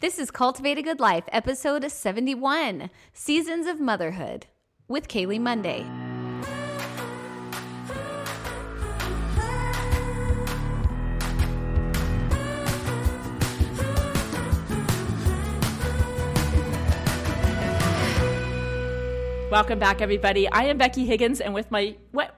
This is Cultivate a Good Life, episode 71 Seasons of Motherhood with Kaley Munday. Welcome back, everybody. I am Becky Higgins, and with my what?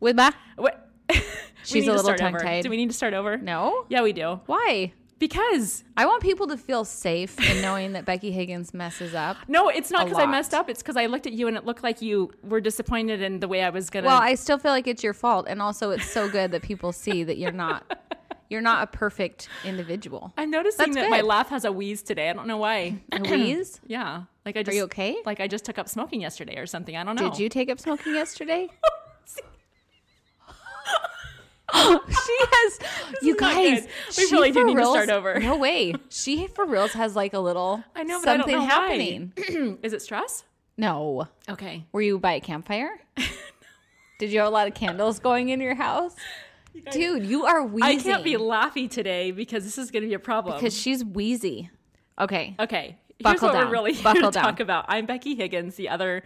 With my What? She's a little start tongue-tied. Do we need to start over? No? Yeah, we do. Why? Because I want people to feel safe in knowing that Becky Higgins messes up. no, it's not because I messed up. It's because I looked at you and it looked like you were disappointed in the way I was gonna. Well, I still feel like it's your fault. And also, it's so good that people see that you're not. You're not a perfect individual. I'm noticing That's that my laugh has a wheeze today. I don't know why. A wheeze? yeah, like I just. Are you okay? Like I just took up smoking yesterday or something. I don't know. Did you take up smoking yesterday? she has you guys. We really do need to reals- start over. No way. She for reals has like a little I know, but I don't something know happening. why. Is it stress? No. Okay. Were you by a campfire? Did you have a lot of candles going in your house? Dude, you are wheezing. I can't be laughy today because this is going to be a problem. because she's wheezy. Okay. Okay. Here's what down. we're really here Buckle to down. talk about. I'm Becky Higgins, the other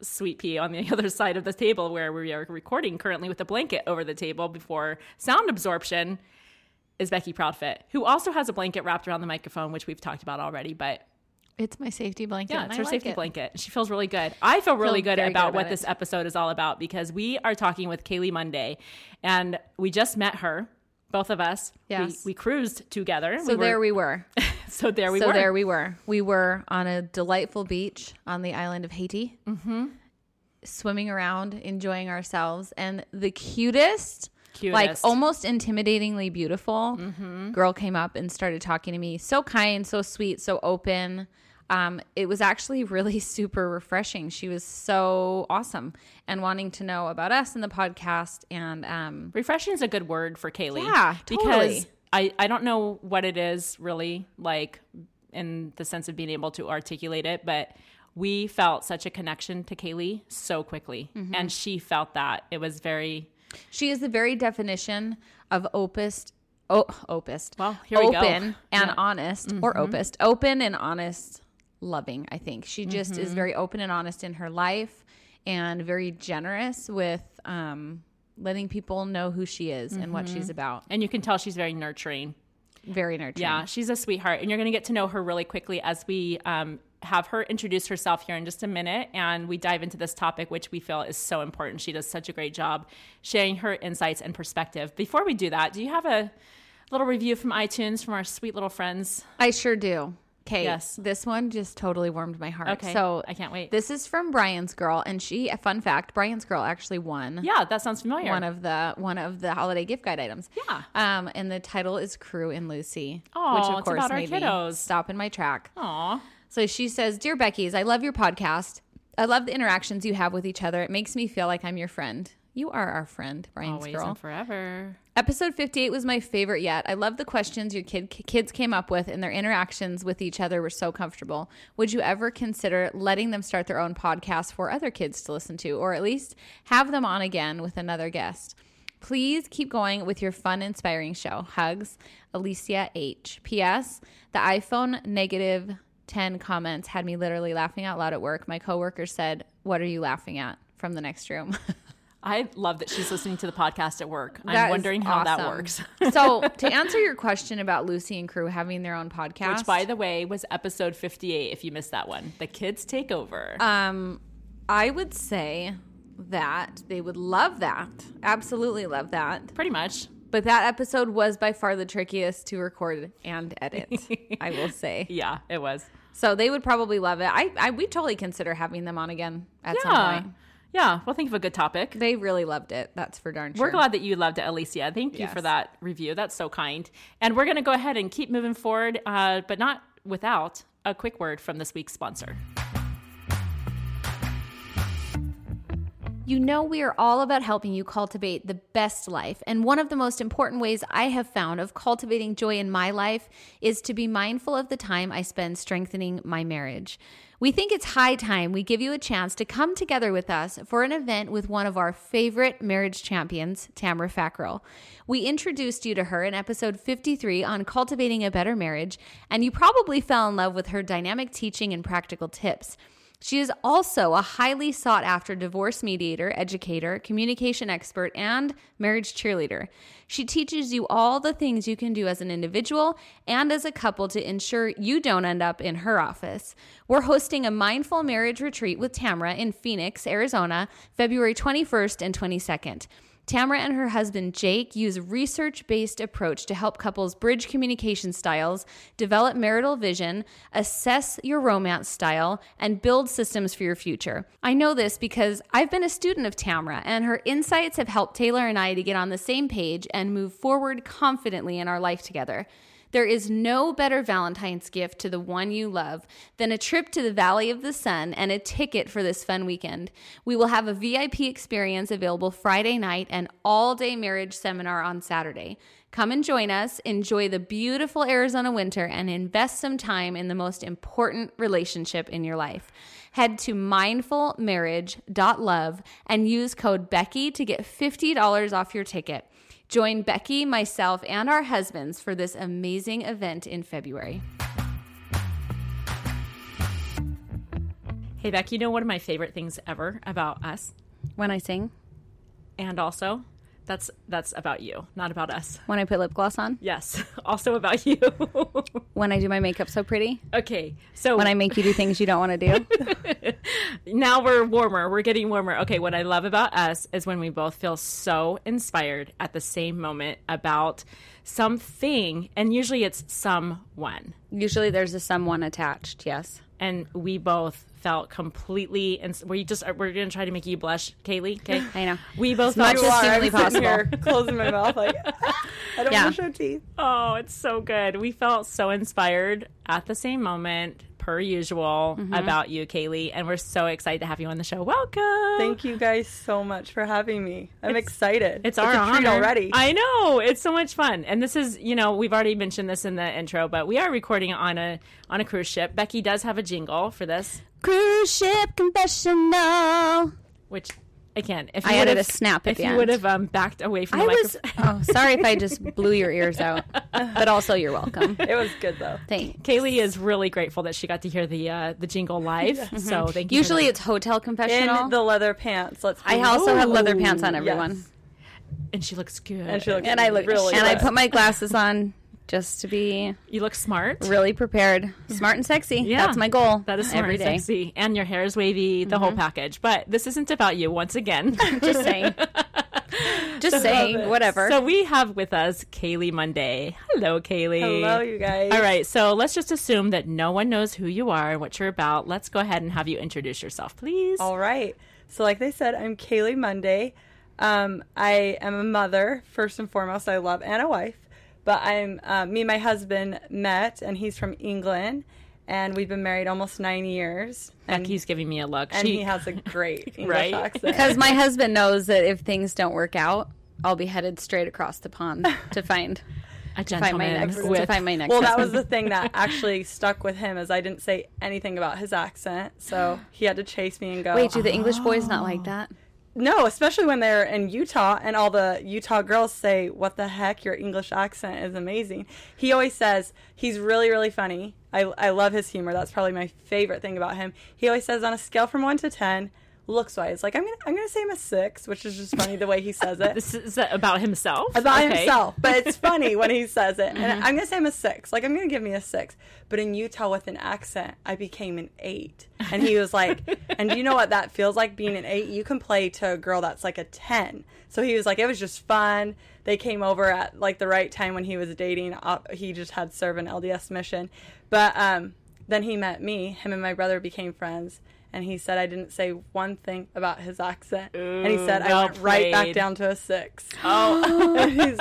sweet pea on the other side of the table where we are recording currently with a blanket over the table before sound absorption is Becky Proudfit, who also has a blanket wrapped around the microphone, which we've talked about already. But It's my safety blanket. yeah, it's her like safety it. blanket. She feels really good. I feel really good about, good what about this episode is all about because we are talking with Kaley Munday, and we just met her. Both of us. Yes. We, we cruised together. So there we were. so there we so were. So there we were. We were on a delightful beach on the island of Haiti, mm-hmm. swimming around, enjoying ourselves, and the cutest, like almost intimidatingly beautiful girl came up and started talking to me. So kind, so sweet, so open. Um, it was actually really super refreshing. She was so awesome and wanting to know about us and the podcast. And um, Refreshing is a good word for Kaley. Yeah, Because. I, I don't know what it is really like in the sense of being able to articulate it, but we felt such a connection to Kaley so quickly. Mm-hmm. And she felt that. It was very, She is the very definition of opest. Oh, opest. Well, here we go. open and Yeah. Mm-hmm. honest, or opest, open and honest, loving. I think she just Mm-hmm. is very open and honest in her life, and very generous with um, letting people know who she is and what Mm-hmm. she's about. and you can tell she's very nurturing. Very nurturing. Yeah, she's a sweetheart, and you're going to get to know her really quickly as we um, have her introduce herself here in just a minute, and we dive into this topic, which we feel is so important. She does such a great job sharing her insights and perspective. Before we do that, do you have a little review from iTunes from our sweet little friends? I sure do. Okay. Yes. This one just totally warmed my heart. Okay, So I can't wait. This is from Brian's girl, and she. A fun fact: Brian's girl actually won. Yeah, that sounds familiar. one of the one of the holiday gift guide items. Yeah. Um, and the title is Crew and Lucy, Aw, which of it's course about our made me stop in my track. Aw, So she says, "Dear Becky's, I love your podcast. I love the interactions you have with each other. It makes me feel like I'm your friend. You are our friend, Brian's always girl. and forever. Episode 58 was my favorite yet. I love the questions your kid, kids came up with, and their interactions with each other were so comfortable. Would you ever consider letting them start their own podcast for other kids to listen to, or at least have them on again with another guest? Please keep going with your fun, inspiring show. Hugs, Alicia H. P.S. The iPhone negative 10 comments had me literally laughing out loud at work. My coworker said, What are you laughing at? from the next room. I love that she's listening to the podcast at work. That I'm wondering how that works. so to answer your question about Lucy and crew having their own podcast, Which, by the way, was episode 58. If you missed that one, the kids take over. um, I would say that they would love that, absolutely love that. Pretty much. But that episode was by far the trickiest to record and edit. I will say. Yeah, it was. So they would probably love it. I, I we totally consider having them on again at some point. Yeah. Well, think of a good topic. They really loved it. That's for darn sure. We're glad that you loved it, Alicia. Thank you Yes. for that review. That's so kind. And we're going to go ahead and keep moving forward, uh, but not without a quick word from this week's sponsor. You know, we are all about helping you cultivate the best life. And one of the most important ways I have found of cultivating joy in my life is to be mindful of the time I spend strengthening my marriage. We think it's high time we give you a chance to come together with us for an event with one of our favorite marriage champions, Tamara Fackrell. We introduced you to her in episode 53 on cultivating a better marriage, and you probably fell in love with her dynamic teaching and practical tips. She is also a highly sought after divorce mediator, educator, communication expert, and marriage cheerleader. She teaches you all the things you can do as an individual and as a couple to ensure you don't end up in her office. We're hosting a mindful marriage retreat with Tamara in Phoenix, Arizona, February 21st and 22nd. Tamara and her husband Jake use research-based approach to help couples bridge communication styles, develop marital vision, assess your romance style, and build systems for your future. I know this because I've been a student of Tamara, and her insights have helped Taylor and I to get on the same page and move forward confidently in our life together. There is no better Valentine's gift to the one you love than a trip to the Valley of the Sun and a ticket for this fun weekend. We will have a VIP experience available Friday night and all day marriage seminar on Saturday. Come and join us, enjoy the beautiful Arizona winter, and invest some time in the most important relationship in your life. Head to mindfulmarriage.love and use code Becky to get $50 off your ticket. Join Becky, myself, and our husbands for this amazing event in February. Hey, Becky, you know one of my favorite things ever about us? When I sing, And also, that's that's about you, not about us. when I put lip gloss on, Yes, also about you. when I do my makeup so pretty, okay, so when I make you do things you don't want to do. now we're warmer. We're getting warmer. Okay, what I love about us is when we both feel so inspired at the same moment about something, and usually it's someone. Usually there's a someone attached, yes. And we both felt completely. And we just we're gonna try to make you blush, Kaley. Okay, I know. We both much felt as just. humanly I'm sitting possible. here closing my mouth like I don't Yeah. want to show teeth. Oh, it's so good. We felt so inspired at the same moment, per usual, Mm-hmm. about you, Kaley, and we're so excited to have you on the show. Welcome. Thank you guys so much for having me. I'm excited. It's our a honor treat already. I know it's so much fun, and this is you know we've already mentioned this in the intro, but we are recording on a on a cruise ship. Becky does have a jingle for this, Cruise ship confessional. which again, if I added would've- a snap at if the you end. would have um, backed away from the I was microphone. oh sorry if I just blew your ears out, but also you're welcome. it was good though. Thanks. Kaley is really grateful that she got to hear the uh, the jingle live. So thank you. for Usually that. it's hotel confessional. In the leather pants. Let's. I be- also have leather pants on everyone. Yes. and she looks good. And she looks And I look really and I good. put my glasses on just to be you look smart. really prepared, smart and sexy. Yeah. That's my goal. That is smart every and day. sexy, and your hair is wavy, the whole package. But this isn't about you once again. Just saying. Just saying. Whatever. so we have with us Kaley Munday. Hello, Kaley. Hello, you guys. All right, so let's just assume that no one knows who you are and what you're about. Let's go ahead and have you introduce yourself, please. All right. So, like they said, I'm Kaley Munday. Um, I am a mother first and foremost. I love and a wife. But I'm uh, me and my husband met, and he's from England, and we've been married almost nine years. And, he's giving me a look. and She- he has a great English Right? accent. Because my husband knows that if things don't work out, I'll be headed straight across the pond to find a find my gentleman next to find my next. Well, that was the thing that actually stuck with him is I didn't say anything about his accent, so he had to chase me and go. Wait, do the English boys not like that? No, especially when they're in Utah and all the Utah girls say, "What the heck? Your English accent is amazing." He always says he's really, really funny. I I love his humor. That's probably my favorite thing about him. He always says on a scale from one to ten, looks wise, like I'm gonna I'm gonna say him a six, which is just funny the way he says it. This is about himself. about Okay. himself, but it's funny when he says it. And I'm gonna say him a six. Like I'm gonna give me a six. But in Utah with an accent, I became an eight. And he was like, and you know what that feels like being an eight? You can play to a girl that's like a ten. So he was like, it was just fun. They came over at like the right time when he was dating. Uh, he just had served an LDS mission, but um, then he met me. Him and my brother became friends. And he said I didn't say one thing about his accent. and he Ooh, said I well went right back down to a six. Oh, He's-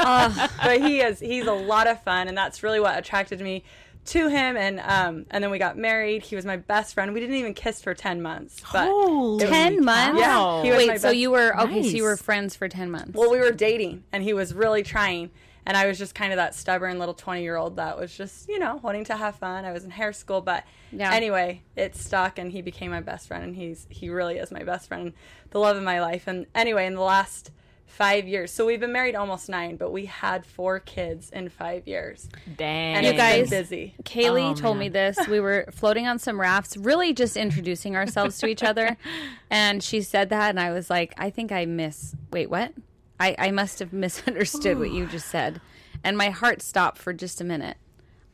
but he is he's a lot of fun and that's really what attracted me to him, and um, and then we got married. He was my best friend. We didn't even kiss for ten months, but Holy it was- 10 months? Yeah, he was my Wait, so best- you were okay, so you were friends for 10 months. Well, we were dating, and he was really trying. And I was just kind of that stubborn little 20 year old that was just, you know, wanting to have fun. I was in hair school, but Yeah. anyway, it stuck, and he became my best friend, and he's he really is my best friend, the love of my life. And anyway, in the last five years, so we've been married almost nine, but we had four kids in five years, Dang. and You it's guys- busy. Kaley Oh, told me this. We were floating on some rafts, really just introducing ourselves to each other. And she said that, and I was like, I think I miss. Wait, what? I, I must have misunderstood what you just said. And my heart stopped for just a minute.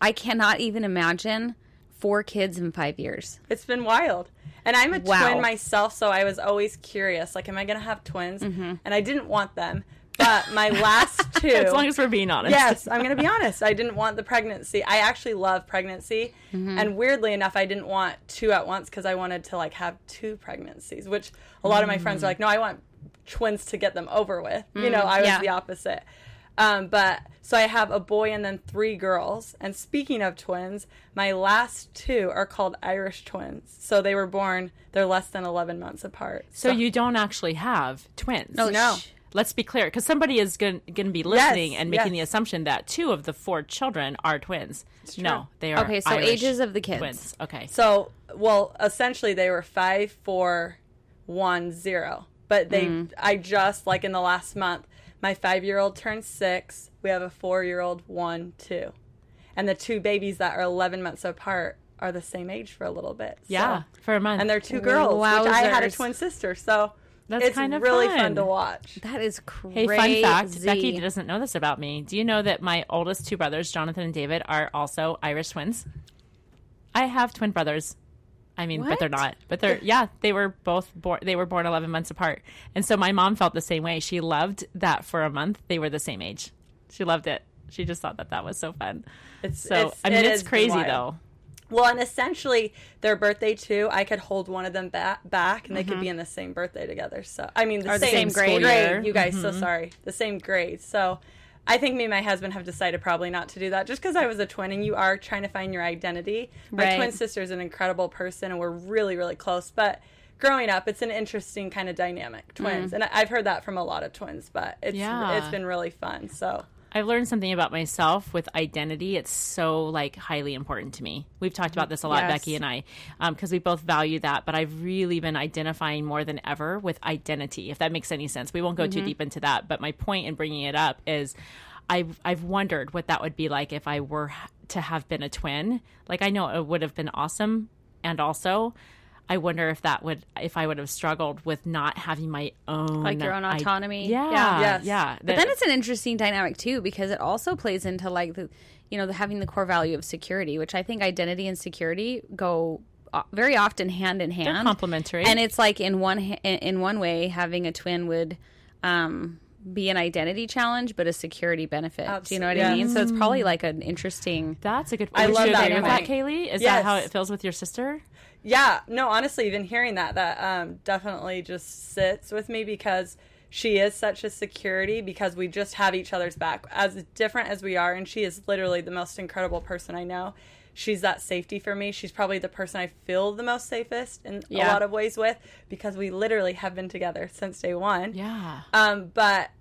I cannot even imagine four kids in five years. It's been wild. And I'm a Wow. twin myself, so I was always curious, like, am I going to have twins? Mm-hmm. And I didn't want them. But my last two. As long as we're being honest. yes, I'm going to be honest. I didn't want the pregnancy. I actually love pregnancy, Mm-hmm. and weirdly enough, I didn't want two at once because I wanted to like have two pregnancies. Which a lot of my friends are like, no, I want twins to get them over with. You know, I was Mm. yeah. the opposite. Um, but so I have a boy and then three girls. And speaking of twins, my last two are called Irish twins. So they were born. They're less than 11 months apart. So you don't actually have twins. Oh, No. Let's be clear, because somebody is going to be listening and making the assumption that two of the four children are twins. No, they are. Okay, so Irish ages of the kids. Twins. Okay. So, well, essentially they were five, four, one, zero. But they, Mm. I just like in the last month, my five-year-old turned six. We have a four-year-old, one, two, and the two babies that are eleven months apart are the same age for a little bit. So- yeah, for a month. and they're two girls, which I had a twin sister. So That's it's kind of really fun. fun to watch. That is crazy. Hey, fun fact Becky doesn't know this about me. Do you know that my oldest two brothers, Jonathan and David, are also Irish twins? I have twin brothers. I mean, but they're not. But they're yeah, they were both born. They were born eleven months apart, and so my mom felt the same way. She loved that for a month they were the same age. She loved it. She just thought that that was so fun. It's So it's, I mean, it it's crazy wild. though. Well, and essentially their birthday too. I could hold one of them back, back, and they could be mm-hmm. in the same birthday together. So I mean, the, Or the same, same grade. grade. You guys, so mm-hmm. sorry, the same grade. So I think me and my husband have decided probably not to do that, just because I was a twin, and you are trying to find your identity. My Right. twin sister is an incredible person, and we're really, really close, but. Growing up, it's an interesting kind of dynamic, twins, mm. and I- I've heard that from a lot of twins. But it's Yeah. it's been really fun. So I've learned something about myself with identity. It's so like highly important to me. We've talked about this a lot, Yes. Becky and I, um, because we both value that. But I've really been identifying more than ever with identity, if that makes any sense. We won't go too mm-hmm. deep into that. But my point in bringing it up is, I've I've wondered what that would be like if I were to have been a twin. Like I know it would have been awesome, and also. I wonder if that would, if I would have struggled with not having my own, Like your own autonomy. yeah, Yeah. yeah, Yes. But then it's an interesting dynamic too because it also plays into like the you know the having the core value of security, which I think identity and security go uh, very often hand in hand. complementary. And it's like in one in one way having a twin would um be an identity challenge but a security benefit. Do you know what I mean? So it's probably like an interesting That's a good. I love you that with that. Kaylee? Is Yes. that how it feels with your sister? Yeah, no, honestly, even hearing that, that um, definitely just sits with me because she is such a security because we just have each other's back. As different as we are, and she is literally the most incredible person I know. She's that safety for me. She's probably the person I feel the most safest in a lot of ways with because we literally have been together since day one. Yeah. Um, but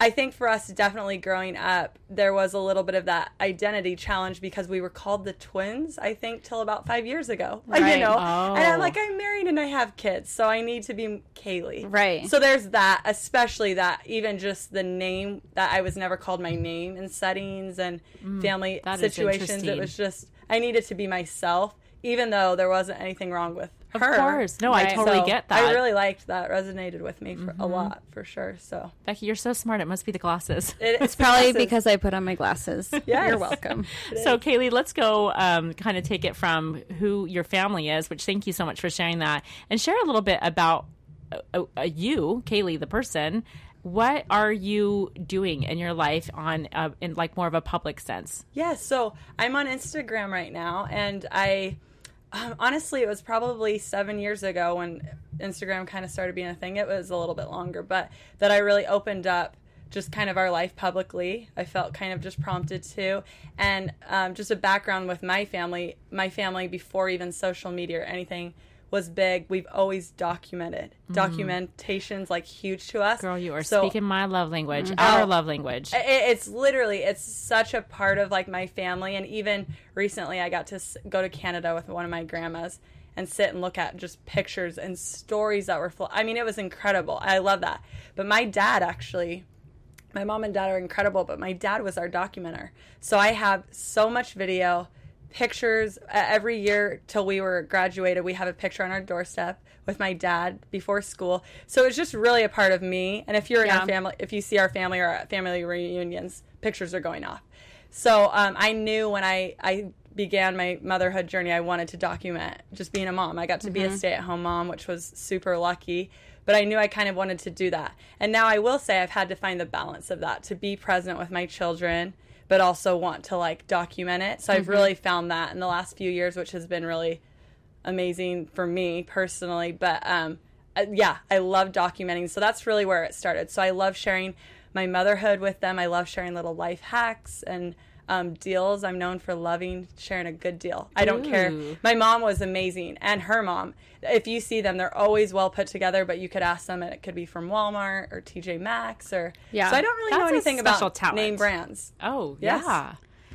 I think for us, definitely growing up, there was a little bit of that identity challenge because we were called the twins. I think till about five years ago, you know. Oh. And I'm like, I'm married and I have kids, so I need to be Kaley. Right. So there's that, especially that even just the name that I was never called my name in settings and family Mm, is situations. It was just I needed to be myself, even though there wasn't anything wrong with her. Of course. No, I totally So get that. Mm-hmm. I really liked that. Resonated with me for a lot, for sure. So Becky, you're so smart. It must be the glasses. it, It's probably because I put on my glasses. Yes. You're welcome. So, Kaley, let's go um, kind of take it from who your family is, which thank you so much for sharing that, and share a little bit about uh, uh, you, Kaley, the person. What are you doing in your life on in like more of a public sense? Yeah, so I'm on Instagram right now, and I um, honestly, it was probably seven years ago when Instagram kind of started being a thing. It was a little bit longer, but that I really opened up just kind of our life publicly. I felt kind of just prompted to. And um, just a background with my family my family, before even social media or anything, was big. We've always documented. Documentation's like huge to us. Mm. Girl, you are So- speaking my love language, our love language. it- it's literally it's such a part of like my family and even recently i got to go to canada with one of my grandmas and sit and look at just pictures and stories that were full i mean it was incredible i love that but my dad actually my mom and dad are incredible but my dad was our documenter so i have so much video pictures uh, every year till we were graduated we have a picture on our doorstep with my dad before school. So it's just really a part of me. And if you're in our family if you see our family or at family reunions pictures are going off. So um, i knew when i i began my motherhood journey i wanted to document just being a mom. I got to be a stay-at-home mom which was super lucky but i knew i kind of wanted to do that. And now i will say i've had to find the balance of that to be present with my children but also want to like document it so i've really found that in the last few years which has been really amazing for me personally. But um, uh, yeah, I love documenting. So that's really where it started. So I love sharing my motherhood with them. I love sharing little life hacks and um, deals. I'm known for loving sharing a good deal. I don't care. My mom was amazing, and her mom. If you see them, they're always well put together. But you could ask them, and it could be from Walmart or TJ Maxx or. Yeah. So I don't really know That's a anything about talent. name brands. oh, Yes. yeah.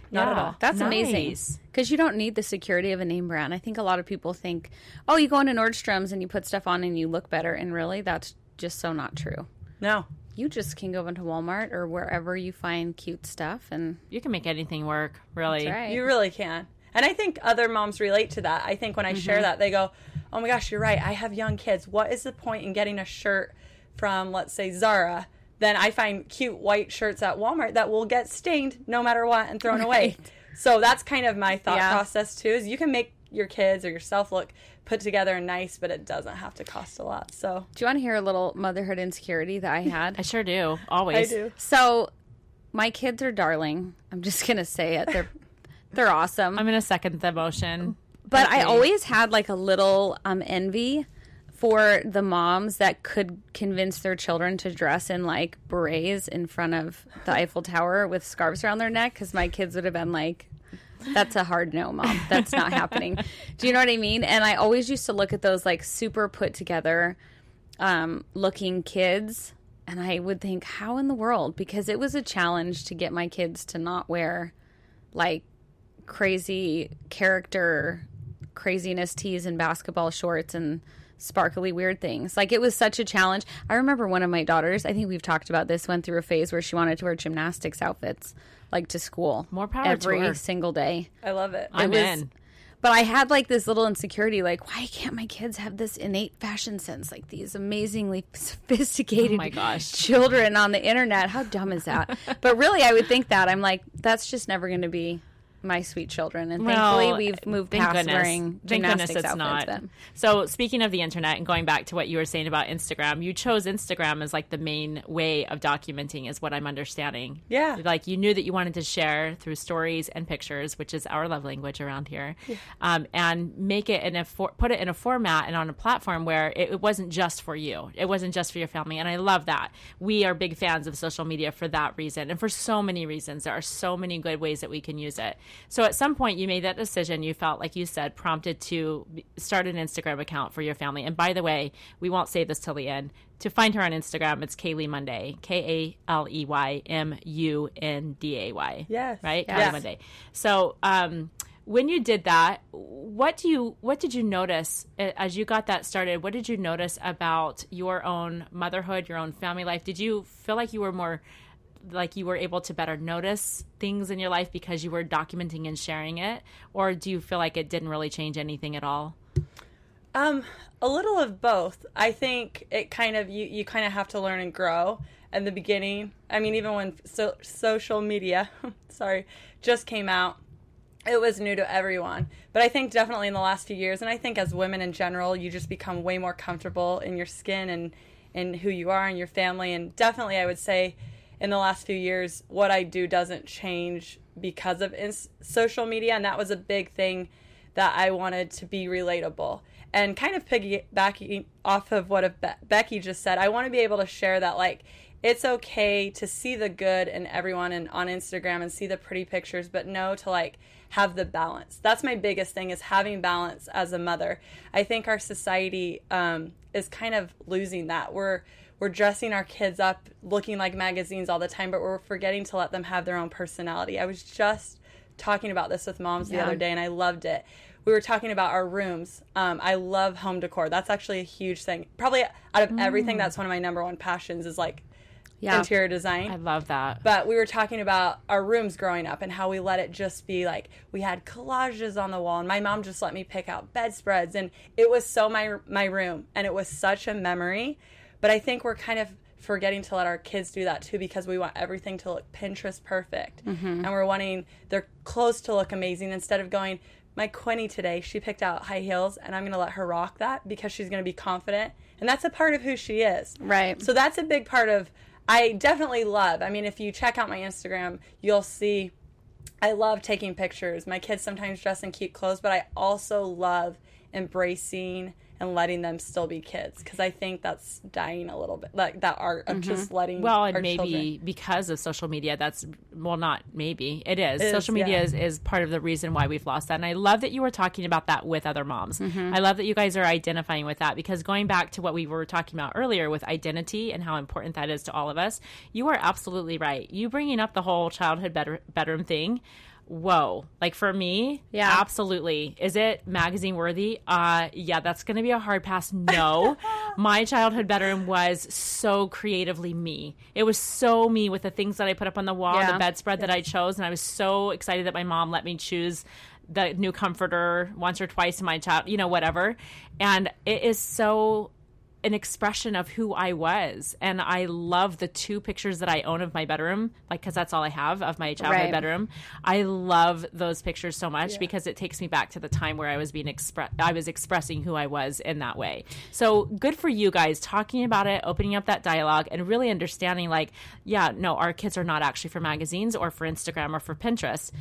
Not at all. That's Nice. amazing because you don't need the security of a name brand. I think a lot of people think, oh, you go into Nordstrom's and you put stuff on and you look better, and really, that's just so not true. No. You just can go into Walmart or wherever you find cute stuff, and You can make anything work, really. that's right. You really can. And I think other moms relate to that. I think when I Mm-hmm. share that, they go, oh my gosh, you're right. I have young kids. What is the point in getting a shirt from, let's say, Zara? Then I find cute white shirts at Walmart that will get stained no matter what and thrown away. So that's kind of my thought Yeah. process too. Is you can make your kids or yourself look put together and nice, but it doesn't have to cost a lot. So Do you want to hear a little motherhood insecurity that I had? I sure do. Always. I do. So, my kids are darling. I'm just gonna say it. They're they're awesome. I'm going to second the motion. but I always had like a little um, envy for the moms that could convince their children to dress in like berets in front of the Eiffel Tower with scarves around their neck because my kids would have been like, that's a hard no, mom. That's not happening. Do you know what I mean? And I always used to look at those like super put together um, looking kids. And I would think, how in the world? Because it was a challenge to get my kids to not wear like crazy character craziness tees and basketball shorts and sparkly weird things. Like it was such a challenge. I remember one of my daughters, I think we've talked about this, went through a phase where she wanted to wear gymnastics outfits like to school. More power to every her. single day. I love it. I'm was- in. But I had like this little insecurity like why can't my kids have this innate fashion sense like these amazingly sophisticated Oh my gosh. children on the internet. How dumb is that? but really I would think that. I'm like that's just never going to be my sweet children and Well, thankfully we've moved thank past goodness. wearing Thank goodness gymnastics it's outfits. not. but- So speaking of the internet and going back to what you were saying about Instagram, you chose Instagram as like the main way of documenting, is what I'm understanding. Yeah. like you knew that you wanted to share through stories and pictures, which is our love language around here, um, and make it in a for- put it in a format and on a platform where it, it wasn't just for you, it wasn't just for your family, and I love that. We are big fans of social media for that reason, and for so many reasons. There are so many good ways that we can use it. So at some point, you made that decision. You felt like you said prompted to start an Instagram account for your family. And by the way, we won't say this till the end. To find her on Instagram, it's Kaley Munday, K A L E Y M U N D A Y. Yes. right, Yes. Kaley Munday. So, um, when you did that, what do you what did you notice uh, as you got that started? What did you notice about your own motherhood, your own family life? Did you feel like you were more like you were able to better notice things in your life because you were documenting and sharing it, or do you feel like it didn't really change anything at all? Um, a little of both. I think it kind of you you kind of have to learn and grow. In the beginning, I mean, even when so, social media, sorry, just came out, it was new to everyone. But I think definitely in the last few years, and I think as women in general, you just become way more comfortable in your skin and in who you are and your family. And definitely, I would say, in the last few years, what I do doesn't change because of ins- social media, and that was a big thing that I wanted to be relatable. And kind of piggybacking off of what Be- Becky just said, I want to be able to share that, like, it's okay to see the good in everyone and on Instagram and see the pretty pictures, but no to like have the balance. That's my biggest thing is having balance as a mother. I think our society um, is kind of losing that. We're we're dressing our kids up looking like magazines all the time, but we're forgetting to let them have their own personality. I was just talking about this with moms the other day and I loved it. We were talking about our rooms. Um, I love home decor. That's actually a huge thing. Probably out of everything, that's one of my number one passions is like Yeah. interior design. I love that. But we were talking about our rooms growing up and how we let it just be like we had collages on the wall, and my mom just let me pick out bedspreads, and it was so my my room, and it was such a memory. But I think we're kind of forgetting to let our kids do that too because we want everything to look Pinterest perfect, mm-hmm. and we're wanting their clothes to look amazing instead of going. My Quinny today, she picked out high heels, and I'm going to let her rock that because she's going to be confident, and that's a part of who she is. Right. So that's a big part of I definitely love. I mean, if you check out my Instagram, you'll see I love taking pictures. My kids sometimes dress in cute clothes, but I also love embracing and letting them still be kids because I think that's dying a little bit. Like that art of just letting Mm-hmm. well, and maybe children. because of social media, that's well, not maybe it is. is, social media yeah. is, is part of the reason why we've lost that. And I love that you were talking about that with other moms. Mm-hmm. I love that you guys are identifying with that because going back to what we were talking about earlier with identity and how important that is to all of us, you are absolutely right. You bringing up the whole childhood bed- bedroom thing. Whoa. Like for me, Yeah. absolutely. Is it magazine worthy? Uh yeah, that's going to be a hard pass. No. My childhood bedroom was so creatively me. It was so me with the things that I put up on the wall, Yeah. the bedspread that I chose, and I was so excited that my mom let me choose the new comforter once or twice in my child, you know, whatever. And it is so an expression of who I was. And I love the two pictures that I own of my bedroom, like, because that's all I have of my childhood Right. bedroom. I love those pictures so much because it takes me back to the time where I was being express, I was expressing who I was in that way. So good for you guys talking about it, opening up that dialogue, and really understanding, like, yeah, no, our kids are not actually for magazines or for Instagram or for Pinterest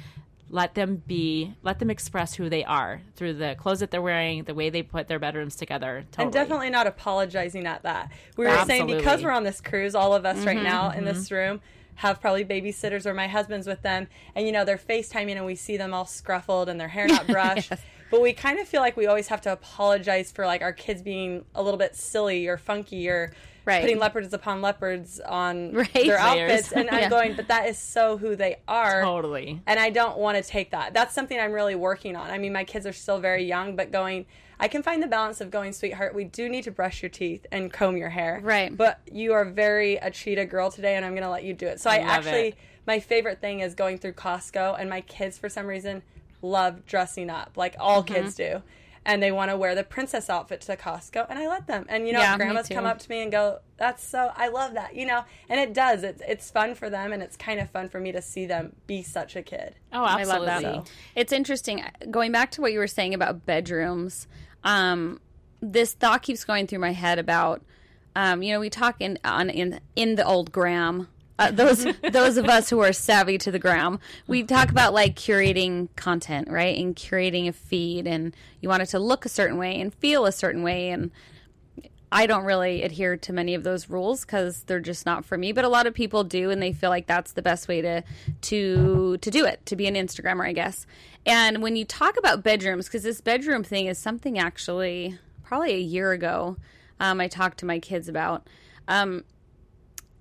let them be let them express who they are through the clothes that they're wearing the way they put their bedrooms together totally. and definitely not apologizing at that. We were saying because we're on this cruise, all of us Mm-hmm, right now in this room have probably babysitters or my husband's with them, and you know they're FaceTiming and we see them all scruffled and their hair not brushed. But we kind of feel like we always have to apologize for like our kids being a little bit silly or funky or Right. putting leopards upon leopards on Right. their Layers. outfits. And I'm Yeah. going, but that is so who they are. totally And I don't want to take that. That's something I'm really working on. I mean, my kids are still very young, but going, I can find the balance of going, sweetheart, we do need to brush your teeth and comb your hair. Right. But you are very a cheetah girl today, and I'm going to let you do it. So I, love actually, it. my favorite thing is going through Costco, and my kids, for some reason, love dressing up, like all Mm-hmm. kids do. And they want to wear the princess outfit to Costco, and I let them. And you know, Yeah, grandmas come up to me and go, "That's so I love that," you know. And it does. It's it's fun for them, and it's kind of fun for me to see them be such a kid. oh I absolutely love that. So. It's interesting. Going back to what you were saying about bedrooms, um, this thought keeps going through my head about, um, you know, we talk in on in in the old gram. Uh, those those of us who are savvy to the gram, we talk about like curating content, right? And curating a feed, and you want it to look a certain way and feel a certain way, and I don't really adhere to many of those rules because they're just not for me. But a lot of people do, and they feel like that's the best way to to to do it, to be an Instagrammer, I guess. And when you talk about bedrooms, because this bedroom thing is something actually probably a year ago, um, I talked to my kids about. Um,